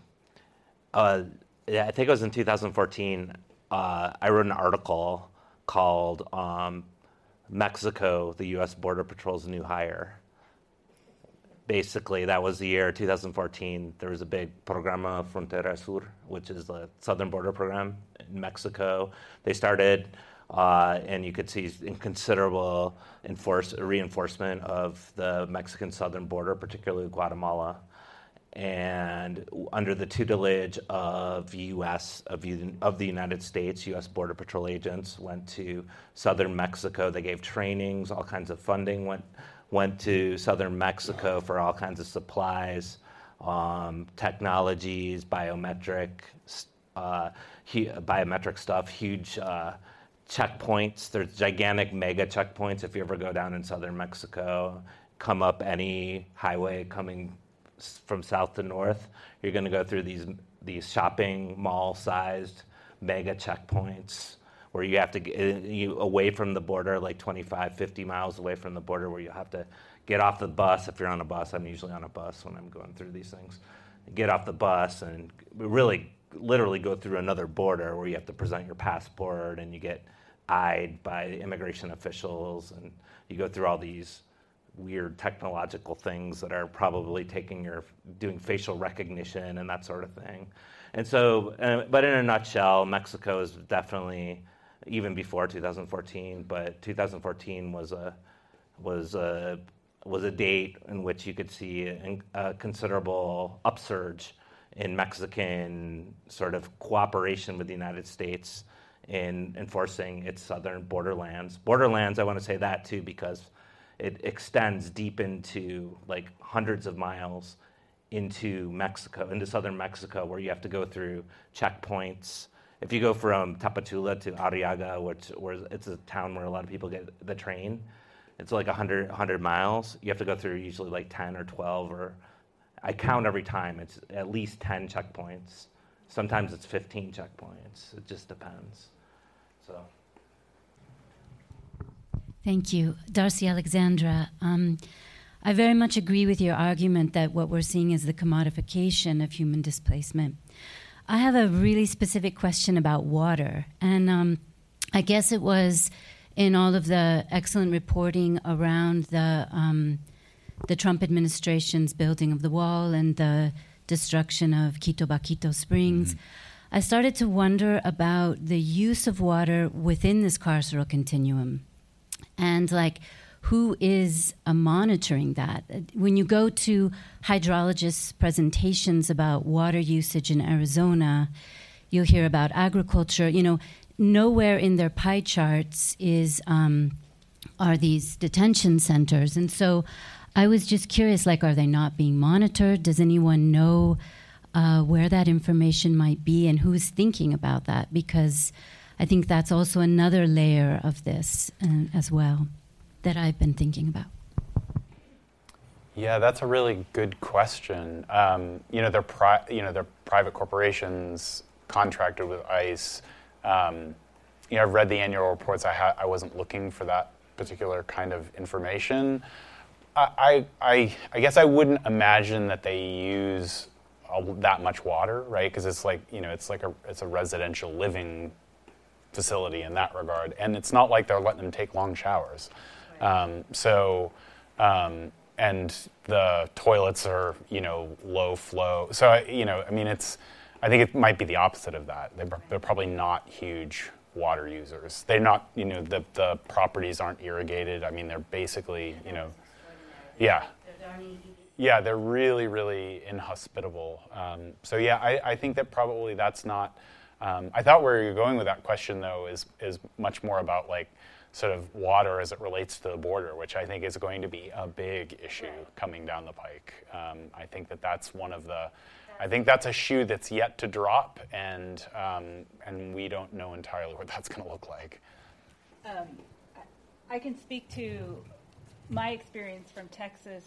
uh, yeah, I think it was in 2014. Uh, I wrote an article called um, "Mexico: The U.S. Border Patrol's New Hire." Basically, that was the year 2014. There was a big Programa Frontera Sur, which is the southern border program in Mexico. They started, uh, and you could see considerable enforce, reinforcement of the Mexican southern border, particularly Guatemala and under the tutelage of U.S. of, of the United States, U.S. Border Patrol agents went to southern Mexico. They gave trainings, all kinds of funding went went to southern Mexico for all kinds of supplies, um, technologies, biometric, uh, biometric stuff, huge. Uh, checkpoints. There's gigantic mega checkpoints if you ever go down in southern Mexico, come up any highway coming from south to north, you're going to go through these these shopping mall sized mega checkpoints where you have to get eh, you away from the border like 25 50 miles away from the border where you have to get off the bus. If you're on a bus i'm usually on a bus when i'm going through these things. Get off the bus and really literally go through another border where you have to present your passport and you get eyed by immigration officials and you go through all these weird technological things that are probably taking your doing facial recognition and that sort of thing. And so, uh, but in a nutshell, Mexico is definitely even before 2014. But 2014 was a was a was a date in which you could see a, a considerable upsurge in Mexican sort of cooperation with the United States in enforcing its southern borderlands. Borderlands, I want to say that too because it extends deep into like hundreds of miles into Mexico, into southern Mexico, where you have to go through checkpoints. If you go from Tapachula to Arriaga, which where it's a town where a lot of people get the train, it's like 100, 100 miles. You have to go through usually like 10 or 12, or I count every time. It's at least 10 checkpoints. Sometimes it's 15 checkpoints. It just depends. So.
Thank you. Darcy Alexandra. Um, I very much agree with your argument that what we're seeing is the commodification of human displacement. I have a really specific question about water. And um, I guess it was in all of the excellent reporting around the, um, the Trump administration's building of the wall and the destruction of Quitobaquito Springs. Mm-hmm. I started to wonder about the use of water within this carceral continuum and like who is uh, monitoring that? When you go to hydrologists' presentations about water usage in Arizona, you'll hear about agriculture. You know, nowhere in their pie charts is um, are these detention centers, and so I was just curious. Like, are they not being monitored? Does anyone know uh, where that information might be, and who's thinking about that? Because I think that's also another layer of this uh, as well that I've been thinking about.
Yeah, that's a really good question. Um, you know, they're pri- you know they're private corporations contracted with ICE. Um, you know, I've read the annual reports. I ha- I wasn't looking for that particular kind of information. I, I, I guess I wouldn't imagine that they use that much water, right? Because it's like you know, it's like a it's a residential living facility in that regard, and it's not like they're letting them take long showers. Um, so, um, and the toilets are you know low flow. So you know, I mean, it's I think it might be the opposite of that. They're, they're probably not huge water users. They're not you know the the properties aren't irrigated. I mean, they're basically you know, yeah. Yeah, they're really, really inhospitable. Um, so yeah, I, I think that probably that's not. Um, I thought where you're going with that question though is is much more about like sort of water as it relates to the border, which I think is going to be a big issue coming down the pike. Um, I think that that's one of the. I think that's a shoe that's yet to drop, and um, and we don't know entirely what that's going to look like.
Um, I can speak to my experience from Texas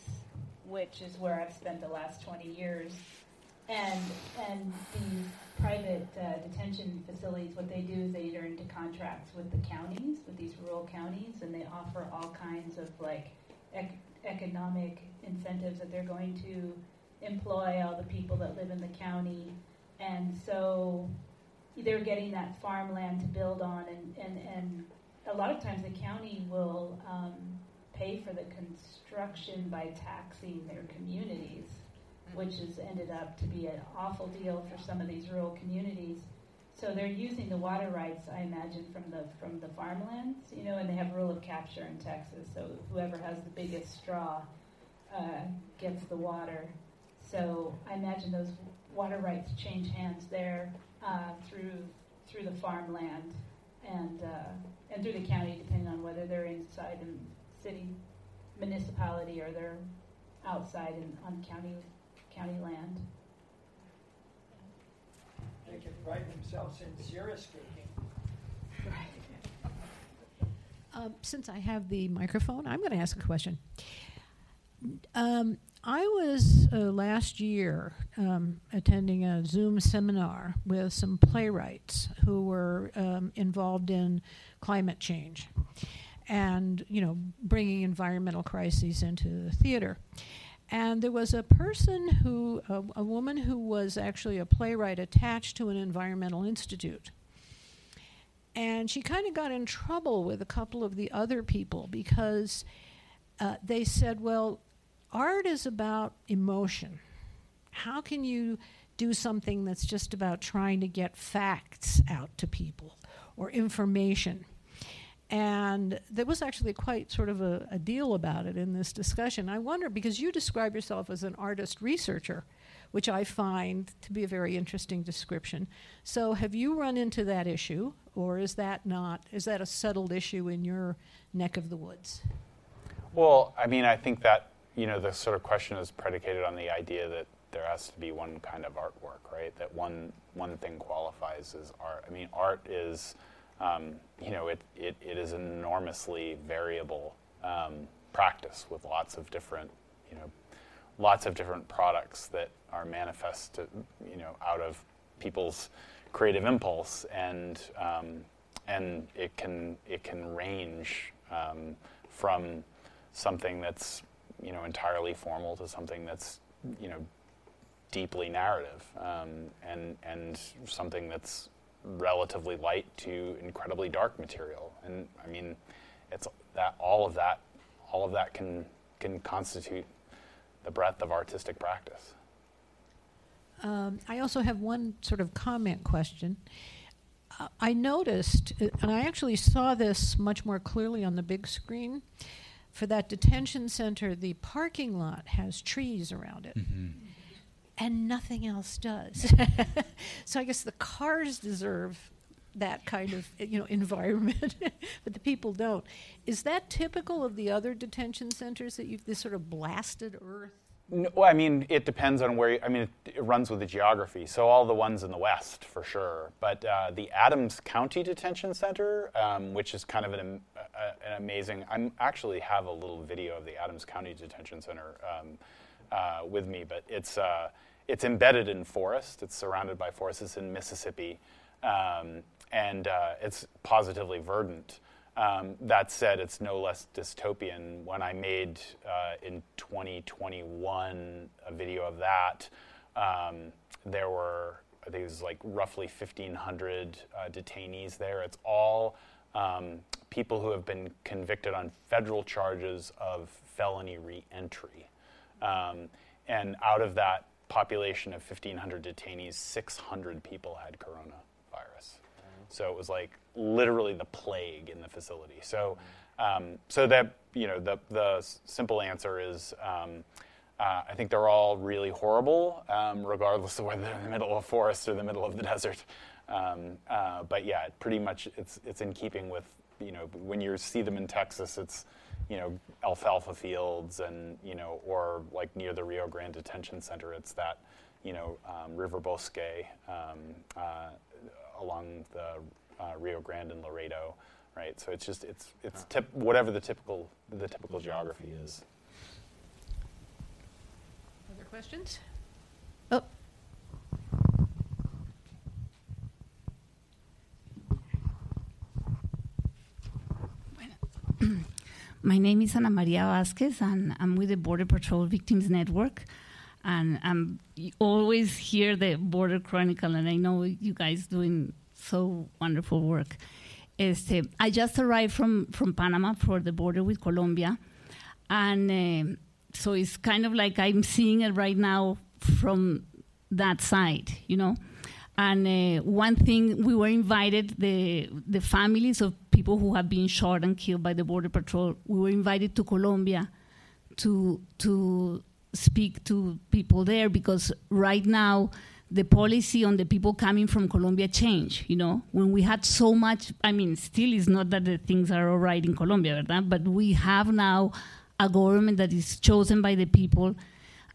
which is where I've spent the last 20 years. And and these private uh, detention facilities, what they do is they enter into contracts with the counties, with these rural counties, and they offer all kinds of like ec- economic incentives that they're going to employ all the people that live in the county. And so they're getting that farmland to build on, and, and, and a lot of times the county will um, pay for the construction by taxing their communities, which has ended up to be an awful deal for some of these rural communities. So they're using the water rights, I imagine, from the from the farmlands, you know, and they have rule of capture in Texas. So whoever has the biggest straw uh, gets the water. So I imagine those water rights change hands there uh, through through the farmland and uh, and through the county, depending on whether they're inside and city municipality or they're outside in, on county county land.
They can write themselves in xeriscaping.
Right. Um, since I have the microphone, I'm going to ask a question. Um, I was uh, last year um, attending a Zoom seminar with some playwrights who were um, involved in climate change and you know bringing environmental crises into the theater. And there was a person who, a, a woman who was actually a playwright attached to an environmental institute. And she kind of got in trouble with a couple of the other people because uh, they said, well, art is about emotion. How can you do something that's just about trying to get facts out to people or information? And there was actually quite sort of a, a, deal about it in this discussion. I wonder, because you describe yourself as an artist researcher, which I find to be a very interesting description. So, have you run into that issue, or is that not, is that a settled issue in your neck of the woods?
Well, I mean, I think that, you know, the sort of question is predicated on the idea that there has to be one kind of artwork, right? That one, one thing qualifies as art. I mean, art is um, you know, it, it, it is an enormously variable um, practice with lots of different, you know, lots of different products that are manifest, you know, out of people's creative impulse, and um, and it can it can range um, from something that's you know entirely formal to something that's you know deeply narrative, um, and and something that's relatively light to incredibly dark material. And I mean, it's that all of that, all of that can can constitute the breadth of artistic practice.
Um, I also have one sort of comment question. Uh, I noticed, uh, and I actually saw this much more clearly on the big screen. For that detention center, the parking lot has trees around it. Mm-hmm and nothing else does. so I guess the cars deserve that kind of you know environment, but the people don't. Is that typical of the other detention centers that you've this sort of blasted earth?
No, well, I mean, it depends on where. You, I mean, it, it, runs with the geography. So all the ones in the west, for sure. But uh, the Adams County Detention Center, um, which is kind of an, uh, an amazing. I actually have a little video of the Adams County Detention Center um, uh, with me, but it's uh, it's embedded in forest. It's surrounded by forest. It's in Mississippi, um, and uh, it's positively verdant. Um, that said, it's no less dystopian. When I made uh, in 2021 a video of that, Um, there were I think it was like roughly 1,500 uh, detainees there. It's all um, people who have been convicted on federal charges of felony reentry. Um, and out of that population of 1,500 detainees, 600 people had coronavirus. So it was like literally the plague in the facility. So, um, so that you know, the the simple answer is. Um, uh, I think they're all really horrible, um, regardless of whether they're in the middle of a forest or the middle of the desert. Um, uh, but yeah, pretty much it's it's in keeping with you know when you see them in Texas, it's you know alfalfa fields and you know or like near the Rio Grande Detention Center, it's that you know um, River Bosque um, uh, along the uh, Rio Grande and Laredo, right? So it's just it's it's tip, whatever the typical the typical geography is.
Other questions? Oh.
My name is Ana Maria Vasquez, and I'm with the Border Patrol Victims Network. And I'm always hear the Border Chronicle, and I know you guys doing so wonderful work. Este, I just arrived from, from Panama for the border with Colombia, and uh, so it's kind of like I'm seeing it right now from that side, you know. And uh, one thing, we were invited the the families of people who have been shot and killed by the border patrol. We were invited to Colombia to to speak to people there because right now the policy on the people coming from Colombia changed. You know, when we had so much, I mean, still it's not that the things are all right in Colombia, ¿verdad? But we have now a government that is chosen by the people,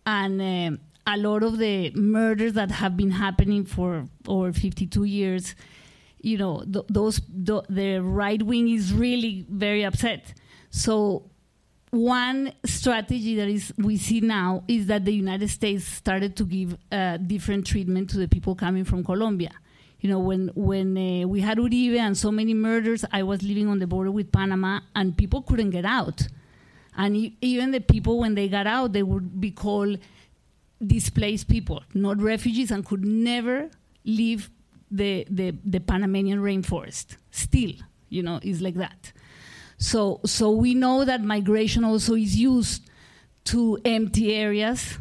and uh, a lot of the murders that have been happening for over 52 years, you know, th- those th- the right wing is really very upset. So one strategy that is we see now is that the United States started to give uh, different treatment to the people coming from Colombia. You know, when when uh, we had Uribe and so many murders, I was living on the border with Panama, and people couldn't get out. And e- even the people, when they got out, they would be called displaced people, not refugees, and could never leave the, the, the Panamanian rainforest. Still, you know, is like that. So, so we know that migration also is used to empty areas,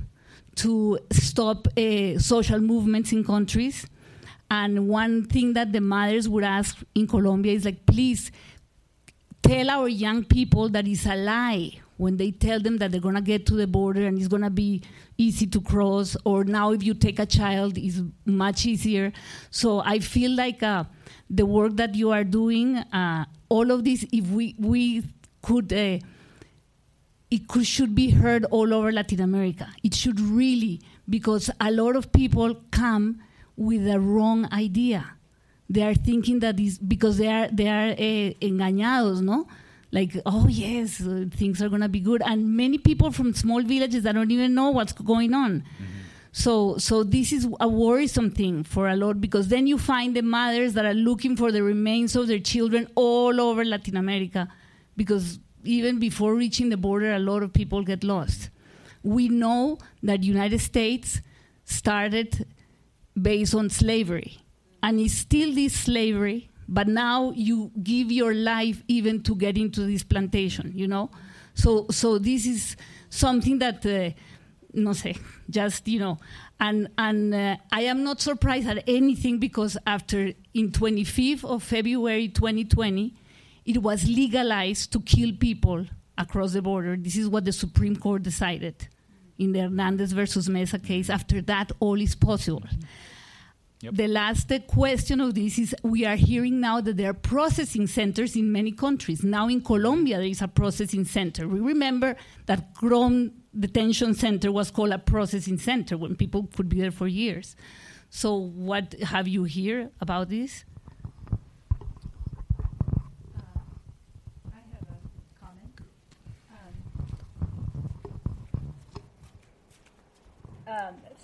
to stop uh, social movements in countries. And one thing that the mothers would ask in Colombia is like, please tell our young people that it's a lie when they tell them that they're going to get to the border and it's going to be easy to cross or now if you take a child is much easier. So i feel like uh, the work that you are doing uh, all of this if we we could uh, it could, should be heard all over latin america. It should really because a lot of people come with a wrong idea. They are thinking that is because they are they are uh, engañados no like oh yes uh, things are going to be good. And many people from small villages that don't even know what's going on. So so this is a worrisome thing for a lot because then you find the mothers that are looking for the remains of their children all over latin america because even before reaching the border a lot of people get lost. We know that united states started based on slavery and it's still this slavery but now you give your life even to get into this plantation you know? So so this is something that uh, no sé just you know and and uh, i am not surprised at anything because after in 25th of february 2020 it was legalized to kill people across the border. This is what the supreme court decided in the hernandez versus mesa case. After that all is possible the last question of this is we are hearing now that there are processing centers in many countries. Now in Colombia, there is a processing center. We remember that Krome Detention Center was called a processing center when people could be there for years. So, what have you heard about this?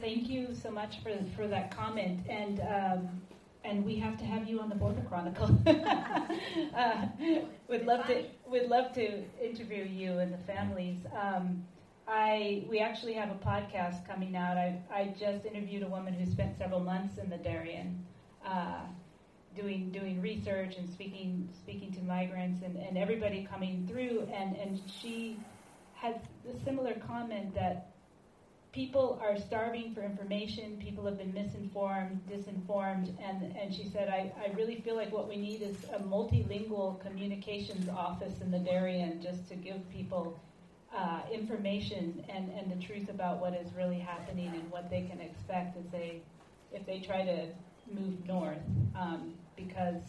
Thank you so much for, for that comment. And um, and we have to have you on the Border Chronicle. uh, we'd love to we'd love to interview you and the families. Um, I we actually have a podcast coming out. I I just interviewed a woman who spent several months in the Darien, uh, doing doing research and speaking speaking to migrants and, and everybody coming through, and and she had a similar comment that people are starving for information. People have been misinformed, disinformed, and, and she said, I, I really feel like what we need is a multilingual communications office in the Darien just to give people uh, information and, and the truth about what is really happening and what they can expect as they if they try to move north um, because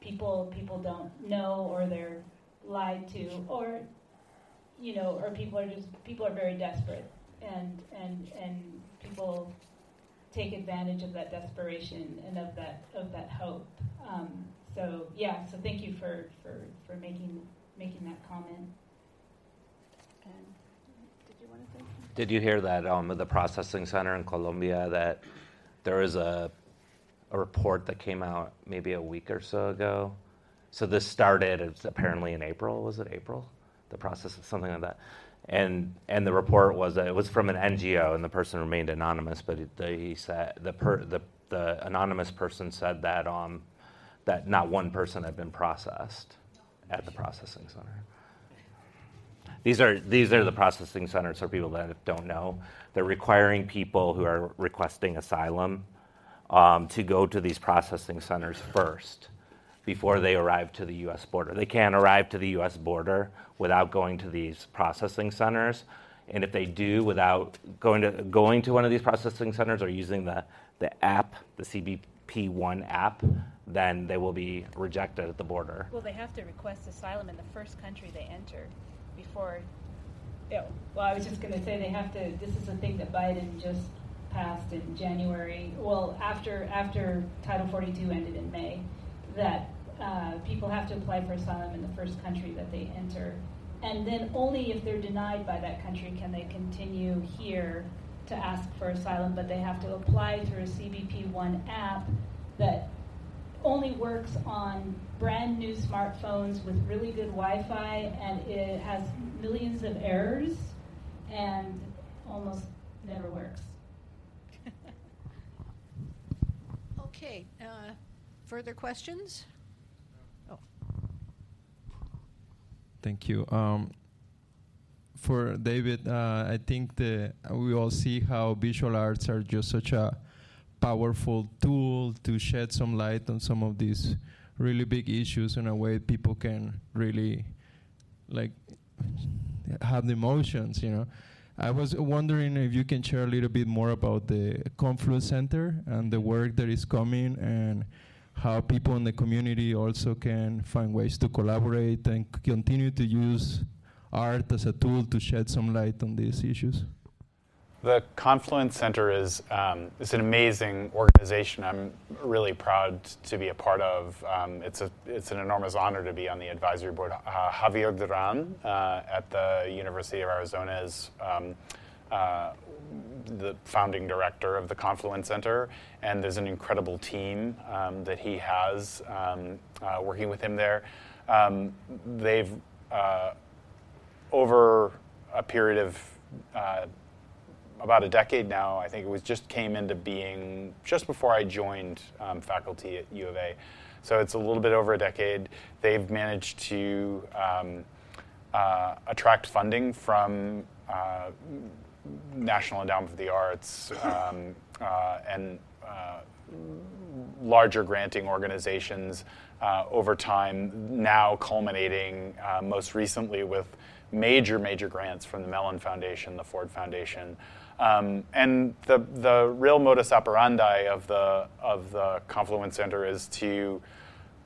people people don't know or they're lied to or you know or people are just people are very desperate and and and people take advantage of that desperation and of that of that hope. Um, so yeah, so thank you for, for, for making making that comment. And did you want to say?
Did you hear that um, at the processing center in Colombia that there was a a report that came out maybe a week or so ago? So this started it's apparently in April. Was it April? The process, something like that and and the report was that it was from an NGO, and the person remained anonymous. But he said the per, the the anonymous person said that um that not one person had been processed at the processing center. These are these are the processing centers for people that don't know. They're requiring people who are requesting asylum um, to go to these processing centers first before they arrive to the US border. They can't arrive to the US border without going to these processing centers. And if they do without going to, going to one of these processing centers or using the, the app, the CBP One app, then they will be rejected at the border.
Well, they have to request asylum in the first country they enter before. Yeah.
Well, I was just going to say they have to. This is a thing that Biden just passed in January. Well, after after Title 42 ended in May, that uh, people have to apply for asylum in the first country that they enter. And then only if they're denied by that country can they continue here to ask for asylum, but they have to apply through a CBP One app that only works on brand new smartphones with really good Wi Fi, and it has millions of errors and almost never works.
okay, uh, further questions?
Thank you. Um, for David, uh, I think the, we all see how visual arts are just such a powerful tool to shed some light on some of these really big issues in a way people can really like have the emotions, you know. I was wondering if you can share a little bit more about the Confluence Center and the work that is coming and how people in the community also can find ways to collaborate and continue to use art as a tool to shed some light on these issues.
The Confluence Center is um, an amazing organization. I'm really proud to be a part of. Um, it's a it's an enormous honor to be on the advisory board. Uh, Javier Duran uh, at the University of Arizona is um, uh, the founding director of the Confluence Center, and there's an incredible team um, that he has um, uh, working with him there. Um, they've, uh, over a period of uh, about a decade now, I think it was just came into being just before I joined um, faculty at U of A. So it's a little bit over a decade. They've managed to um, uh, attract funding from National Endowment for the Arts um, uh, and uh, larger granting organizations uh, over time, now culminating uh, most recently with major, major grants from the Mellon Foundation, the Ford Foundation. Um, and the, the real modus operandi of the, of the Confluence Center is to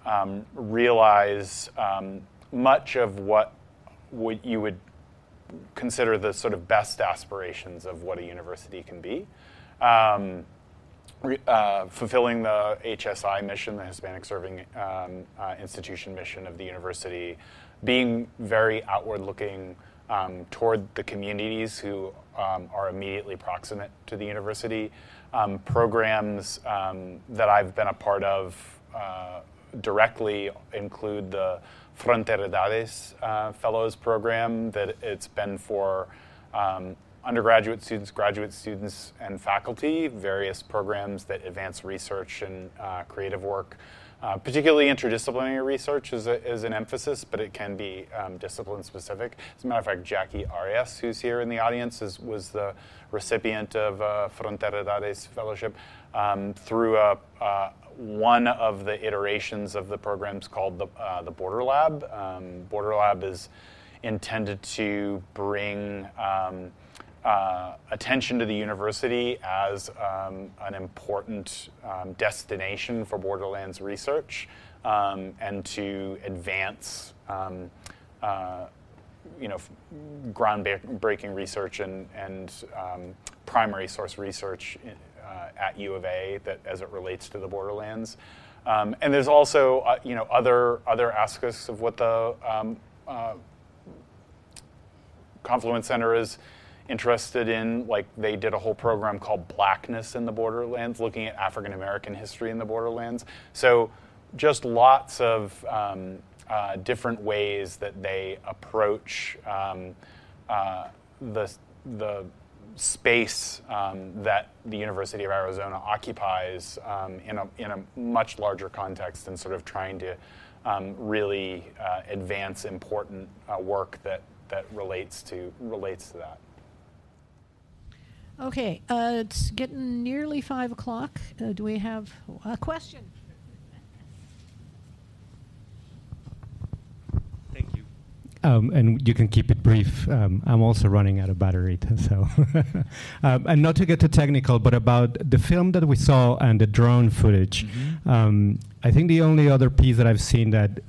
um, realize um, much of what, what you would consider the sort of best aspirations of what a university can be. Um, uh, fulfilling the HSI mission, the Hispanic Serving um, uh, Institution mission of the university, being very outward looking um, toward the communities who um, are immediately proximate to the university. Um, programs um, that I've been a part of uh, directly include the Fronteridades uh, Fellows Program that it's been for um, undergraduate students, graduate students, and faculty, various programs that advance research and uh, creative work. Uh, particularly interdisciplinary research is, a, is, an emphasis, but it can be um, discipline specific. As a matter of fact, Jackie Arias, who's here in the audience, is, was the recipient of uh, Fronteridades Fellowship um, through a, uh, one of the iterations of the programs called the, uh, the Border Lab. Um, Border Lab is intended to bring um, uh, attention to the university as um, an important um, destination for Borderlands research um, and to advance, um, uh, you know, groundbreaking research and, and primary source research uh, at U of A that as it relates to the Borderlands. Um, and there's also, uh, you know, other other aspects of what the uh, Confluence Center is interested in, like they did a whole program called Blackness in the Borderlands, looking at African American history in the Borderlands. So just lots of um, uh, different ways that they approach um, uh, the, the space um, that the University of Arizona occupies um, in, a, in a much larger context and sort of trying to um, really uh, advance important uh, work that, that relates to, relates to that.
Okay, uh, it's getting nearly five o'clock. Uh, do we have a question?
Thank you. Um, and you can keep it brief. Um, I'm also running out of battery, so. um, and not to get too technical, but about the film that we saw and the drone footage. Mm-hmm. Um, I think the only other piece that I've seen that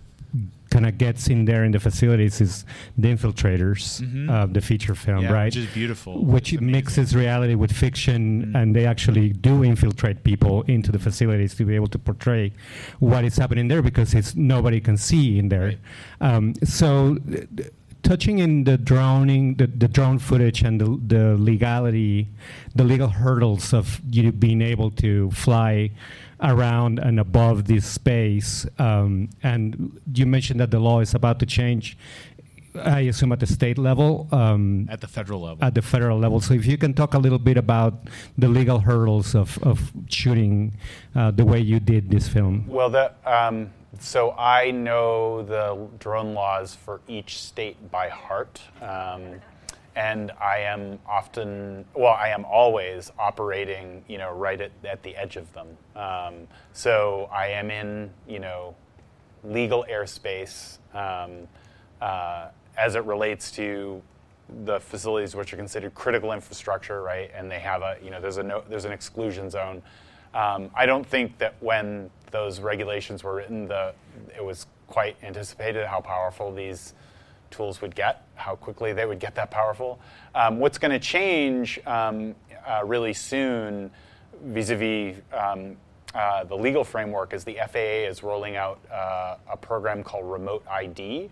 kind of gets in there in the facilities is the infiltrators
Mhm.
of the feature film,
Yeah,
right?
which is beautiful.
Which mixes reality with fiction, and they actually do infiltrate people into the facilities to be able to portray what is happening there because it's nobody can see in there. Um, so. th- th- Touching in the droning, the, the drone footage and the, the legality, the legal hurdles of you being able to fly around and above this space. Um, and you mentioned that the law is about to change. I assume at the state level. Um,
At the federal level.
At the federal level. So if you can talk a little bit about the legal hurdles of, of shooting uh, the way you did this film.
Well, the, um, so I know the drone laws for each state by heart. Um, and I am often, well, I am always operating, you know, right at, at the edge of them. Um, so I am in, you know, legal airspace um, uh, as it relates to the facilities which are considered critical infrastructure, right? And they have a, you know, there's a no, there's an exclusion zone. Um, I don't think that when those regulations were written, the it was quite anticipated how powerful these tools would get, how quickly they would get that powerful. Um, what's going to change um, uh, really soon, vis-a-vis um, uh, the legal framework, is the FAA is rolling out uh, a program called Remote ID,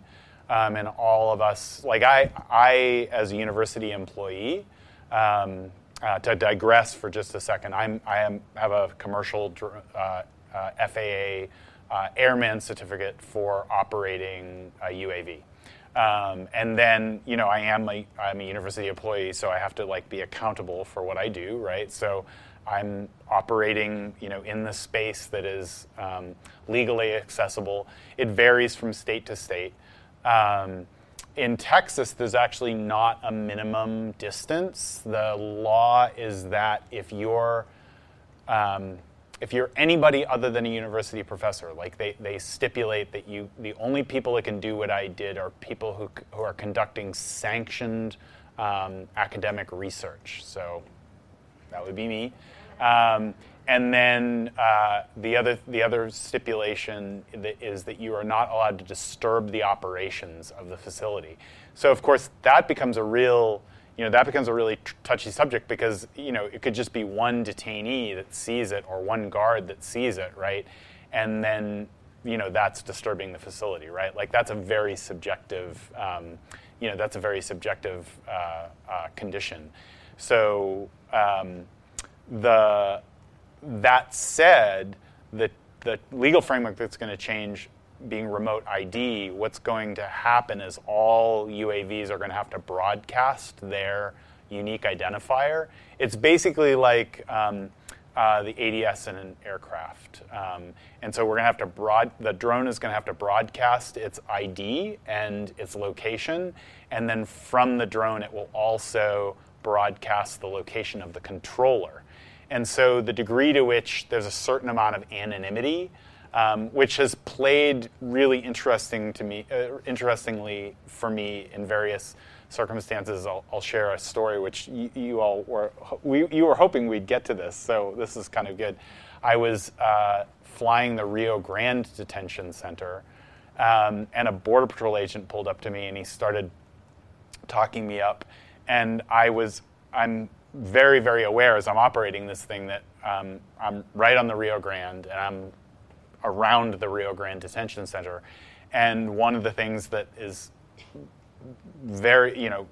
um, and all of us, like I, I as a university employee. Um, uh, to digress for just a second, I'm, I am, have a commercial uh, uh, FAA uh, airman certificate for operating a UAV. Um, and then, you know, I am a, I'm a university employee, so I have to like be accountable for what I do, right? So I'm operating, you know, in the space that is um, legally accessible. It varies from state to state. Um, in Texas, there's actually not a minimum distance. The law is that if you're um, if you're anybody other than a university professor, like they, they stipulate that you the only people that can do what I did are people who, who are conducting sanctioned um, academic research. So that would be me. Um, and then uh, the other the other stipulation that is that you are not allowed to disturb the operations of the facility. So of course that becomes a real you know that becomes a really t- touchy subject because you know it could just be one detainee that sees it or one guard that sees it, right? And then you know that's disturbing the facility, right? Like that's a very subjective um, you know that's a very subjective uh, uh, condition. So um, the that said, the, the legal framework that's going to change being remote ID, what's going to happen is all UAVs are going to have to broadcast their unique identifier. It's basically like um, uh, the ADS in an aircraft. Um, and so we're going to have to broad, the drone is going to have to broadcast its ID and its location. And then from the drone, it will also broadcast the location of the controller. And so the degree to which there's a certain amount of anonymity, um, which has played really interesting to me, uh, interestingly for me in various circumstances. I'll, I'll share a story which you, you all were we, you were hoping we'd get to this, so this is kind of good. I was uh, flying the Rio Grande Detention Center, um, and a border patrol agent pulled up to me and he started talking me up, and I was I'm very very aware as I'm operating this thing that um, I'm right on the Rio Grande and I'm around the Rio Grande Detention Center, and one of the things that is very you know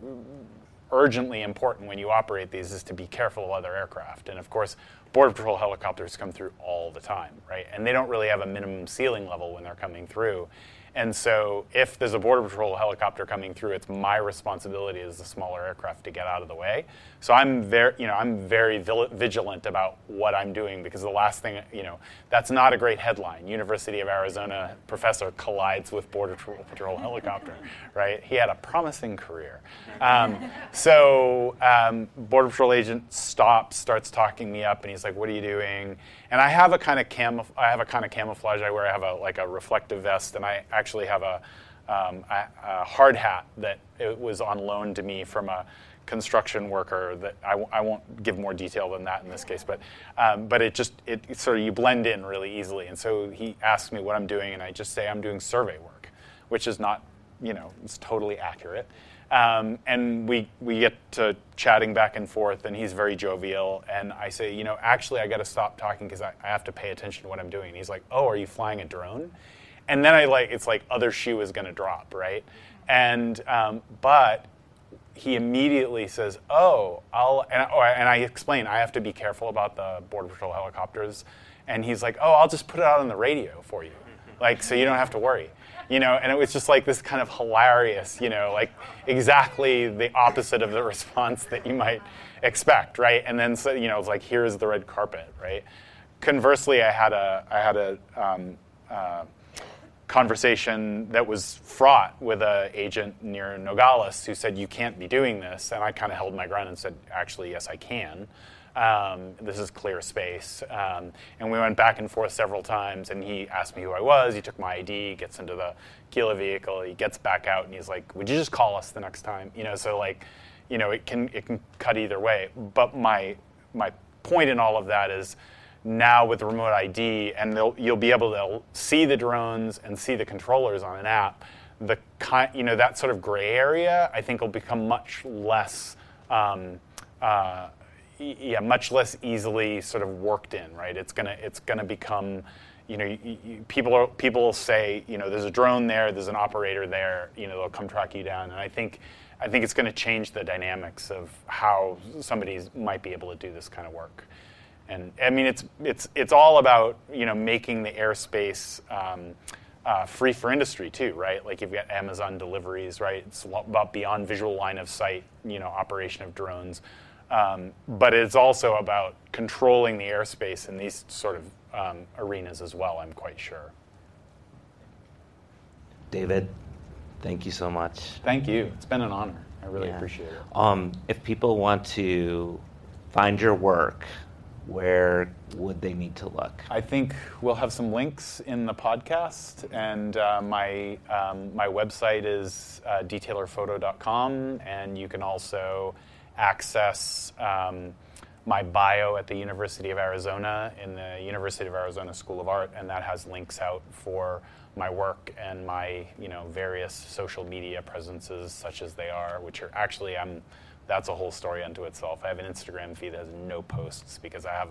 urgently important when you operate these is to be careful of other aircraft, and of course. Border Patrol helicopters come through all the time, right? And they don't really have a minimum ceiling level when they're coming through. And so, if there's a Border Patrol helicopter coming through, it's my responsibility as the smaller aircraft to get out of the way. So I'm very, you know, I'm very vigilant about what I'm doing because the last thing, you know, that's not a great headline. University of Arizona professor collides with Border Patrol helicopter, right? He had a promising career. Um, so um, Border Patrol agent stops, starts talking me up, and he's like, "What are you doing?" And I have a kind of camouf- I have a kind of camouflage I wear. I have a like a reflective vest, and I actually have a, um, a, a hard hat that it was on loan to me from a construction worker that I won't give more detail than that in this case, but um, but it just it, it, sort of you blend in really easily. And so he asks me what I'm doing, and I just say I'm doing survey work, which is not you know it's totally accurate. Um, and we we get to chatting back and forth, and he's very jovial. And I say, you know, actually, I got to stop talking because I, I have to pay attention to what I'm doing. And he's like, oh, are you flying a drone? And then I like it's like other shoe is going to drop, right? And um, but he immediately says, "Oh, I'll," and, and I explain I have to be careful about the border patrol helicopters, and he's like, "Oh, I'll just put it out on the radio for you, like so you don't have to worry." You know, and it was just like this kind of hilarious, you know, like exactly the opposite of the response that you might expect, right? And then so you know, it's like here's the red carpet, right? Conversely, I had a I had a um, uh, conversation that was fraught with an agent near Nogales who said, You can't be doing this. And I kind of held my ground and said, Actually, yes, I can. Um, this is clear space. Um, and we went back and forth several times, and he asked me who I was. He took my ID, gets into the Gila vehicle, he gets back out, and he's like, Would you just call us the next time? You know, so like, you know, it can, it can cut either way. But my, my point in all of that is, now with remote ID, and you'll be able to see the drones and see the controllers on an app. The kind, you know, that sort of gray area, I think, will become much less, um, uh, yeah, much less easily sort of worked in, right? It's gonna, it's gonna become, you know, people are, people will say, you know, there's a drone there, there's an operator there, you know, they'll come track you down, and I think. I think it's going to change the dynamics of how somebody might be able to do this kind of work. And I mean, it's it's it's all about you know making the airspace um, uh, free for industry too, right? Like you've got Amazon deliveries, right? It's about beyond visual line of sight, you know, operation of drones. Um, but it's also about controlling the airspace in these sort of um, arenas as well. I'm quite sure.
David, thank you so much.
Thank you. It's been an honor. I really yeah. appreciate it.
Um, if people want to find your work, where would they need to look?
I think we'll have some links in the podcast, and uh, my um, my website is uh, dtaylorphoto.com, and you can also access um, my bio at the University of Arizona in the University of Arizona School of Art, and that has links out for my work and my you know various social media presences, such as they are, which are actually I'm that's a whole story unto itself. I have an Instagram feed that has no posts because I have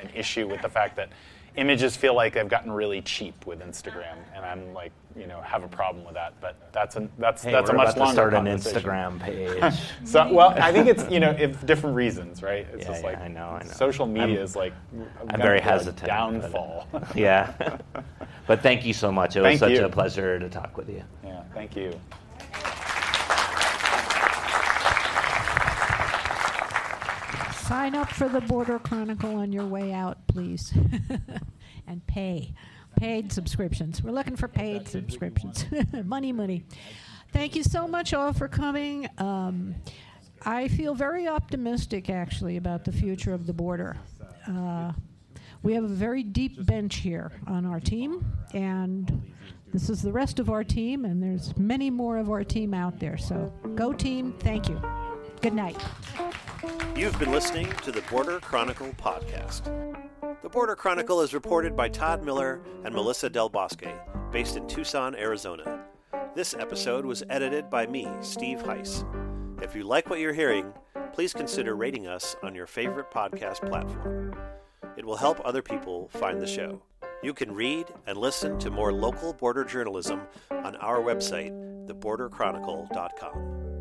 an issue with the fact that images feel like they've gotten really cheap with Instagram, and I'm like, you know, have a problem with that. But that's a that's
Hey,
that's a much
about to
longer
start an. Instagram page.
so, well, I think it's you know, if different reasons, right? It's
Yeah,
just
yeah,
like
I know, I know.
social media
I'm-
is like
I'm very hesitant.
downfall.
yeah. but thank you so much. It was
Thank
such
you.
a pleasure to talk with you.
Yeah, thank you.
Sign up for the Border Chronicle on your way out, please. and pay. Paid subscriptions. We're looking for paid subscriptions. money, money. Thank you so much all for coming. Um, I feel very optimistic, actually, about the future of the border. Uh, we have a very deep bench here on our team, and this is the rest of our team, and there's many more of our team out there. So go, team. Thank you. Good night.
You've been listening to the Border Chronicle podcast. The Border Chronicle is reported by Todd Miller and Melissa Del Bosque, based in Tucson, Arizona. This episode was edited by me, Steve Heiss. If you like what you're hearing, please consider rating us on your favorite podcast platform. It will help other people find the show. You can read and listen to more local border journalism on our website, theborderchronicle.com.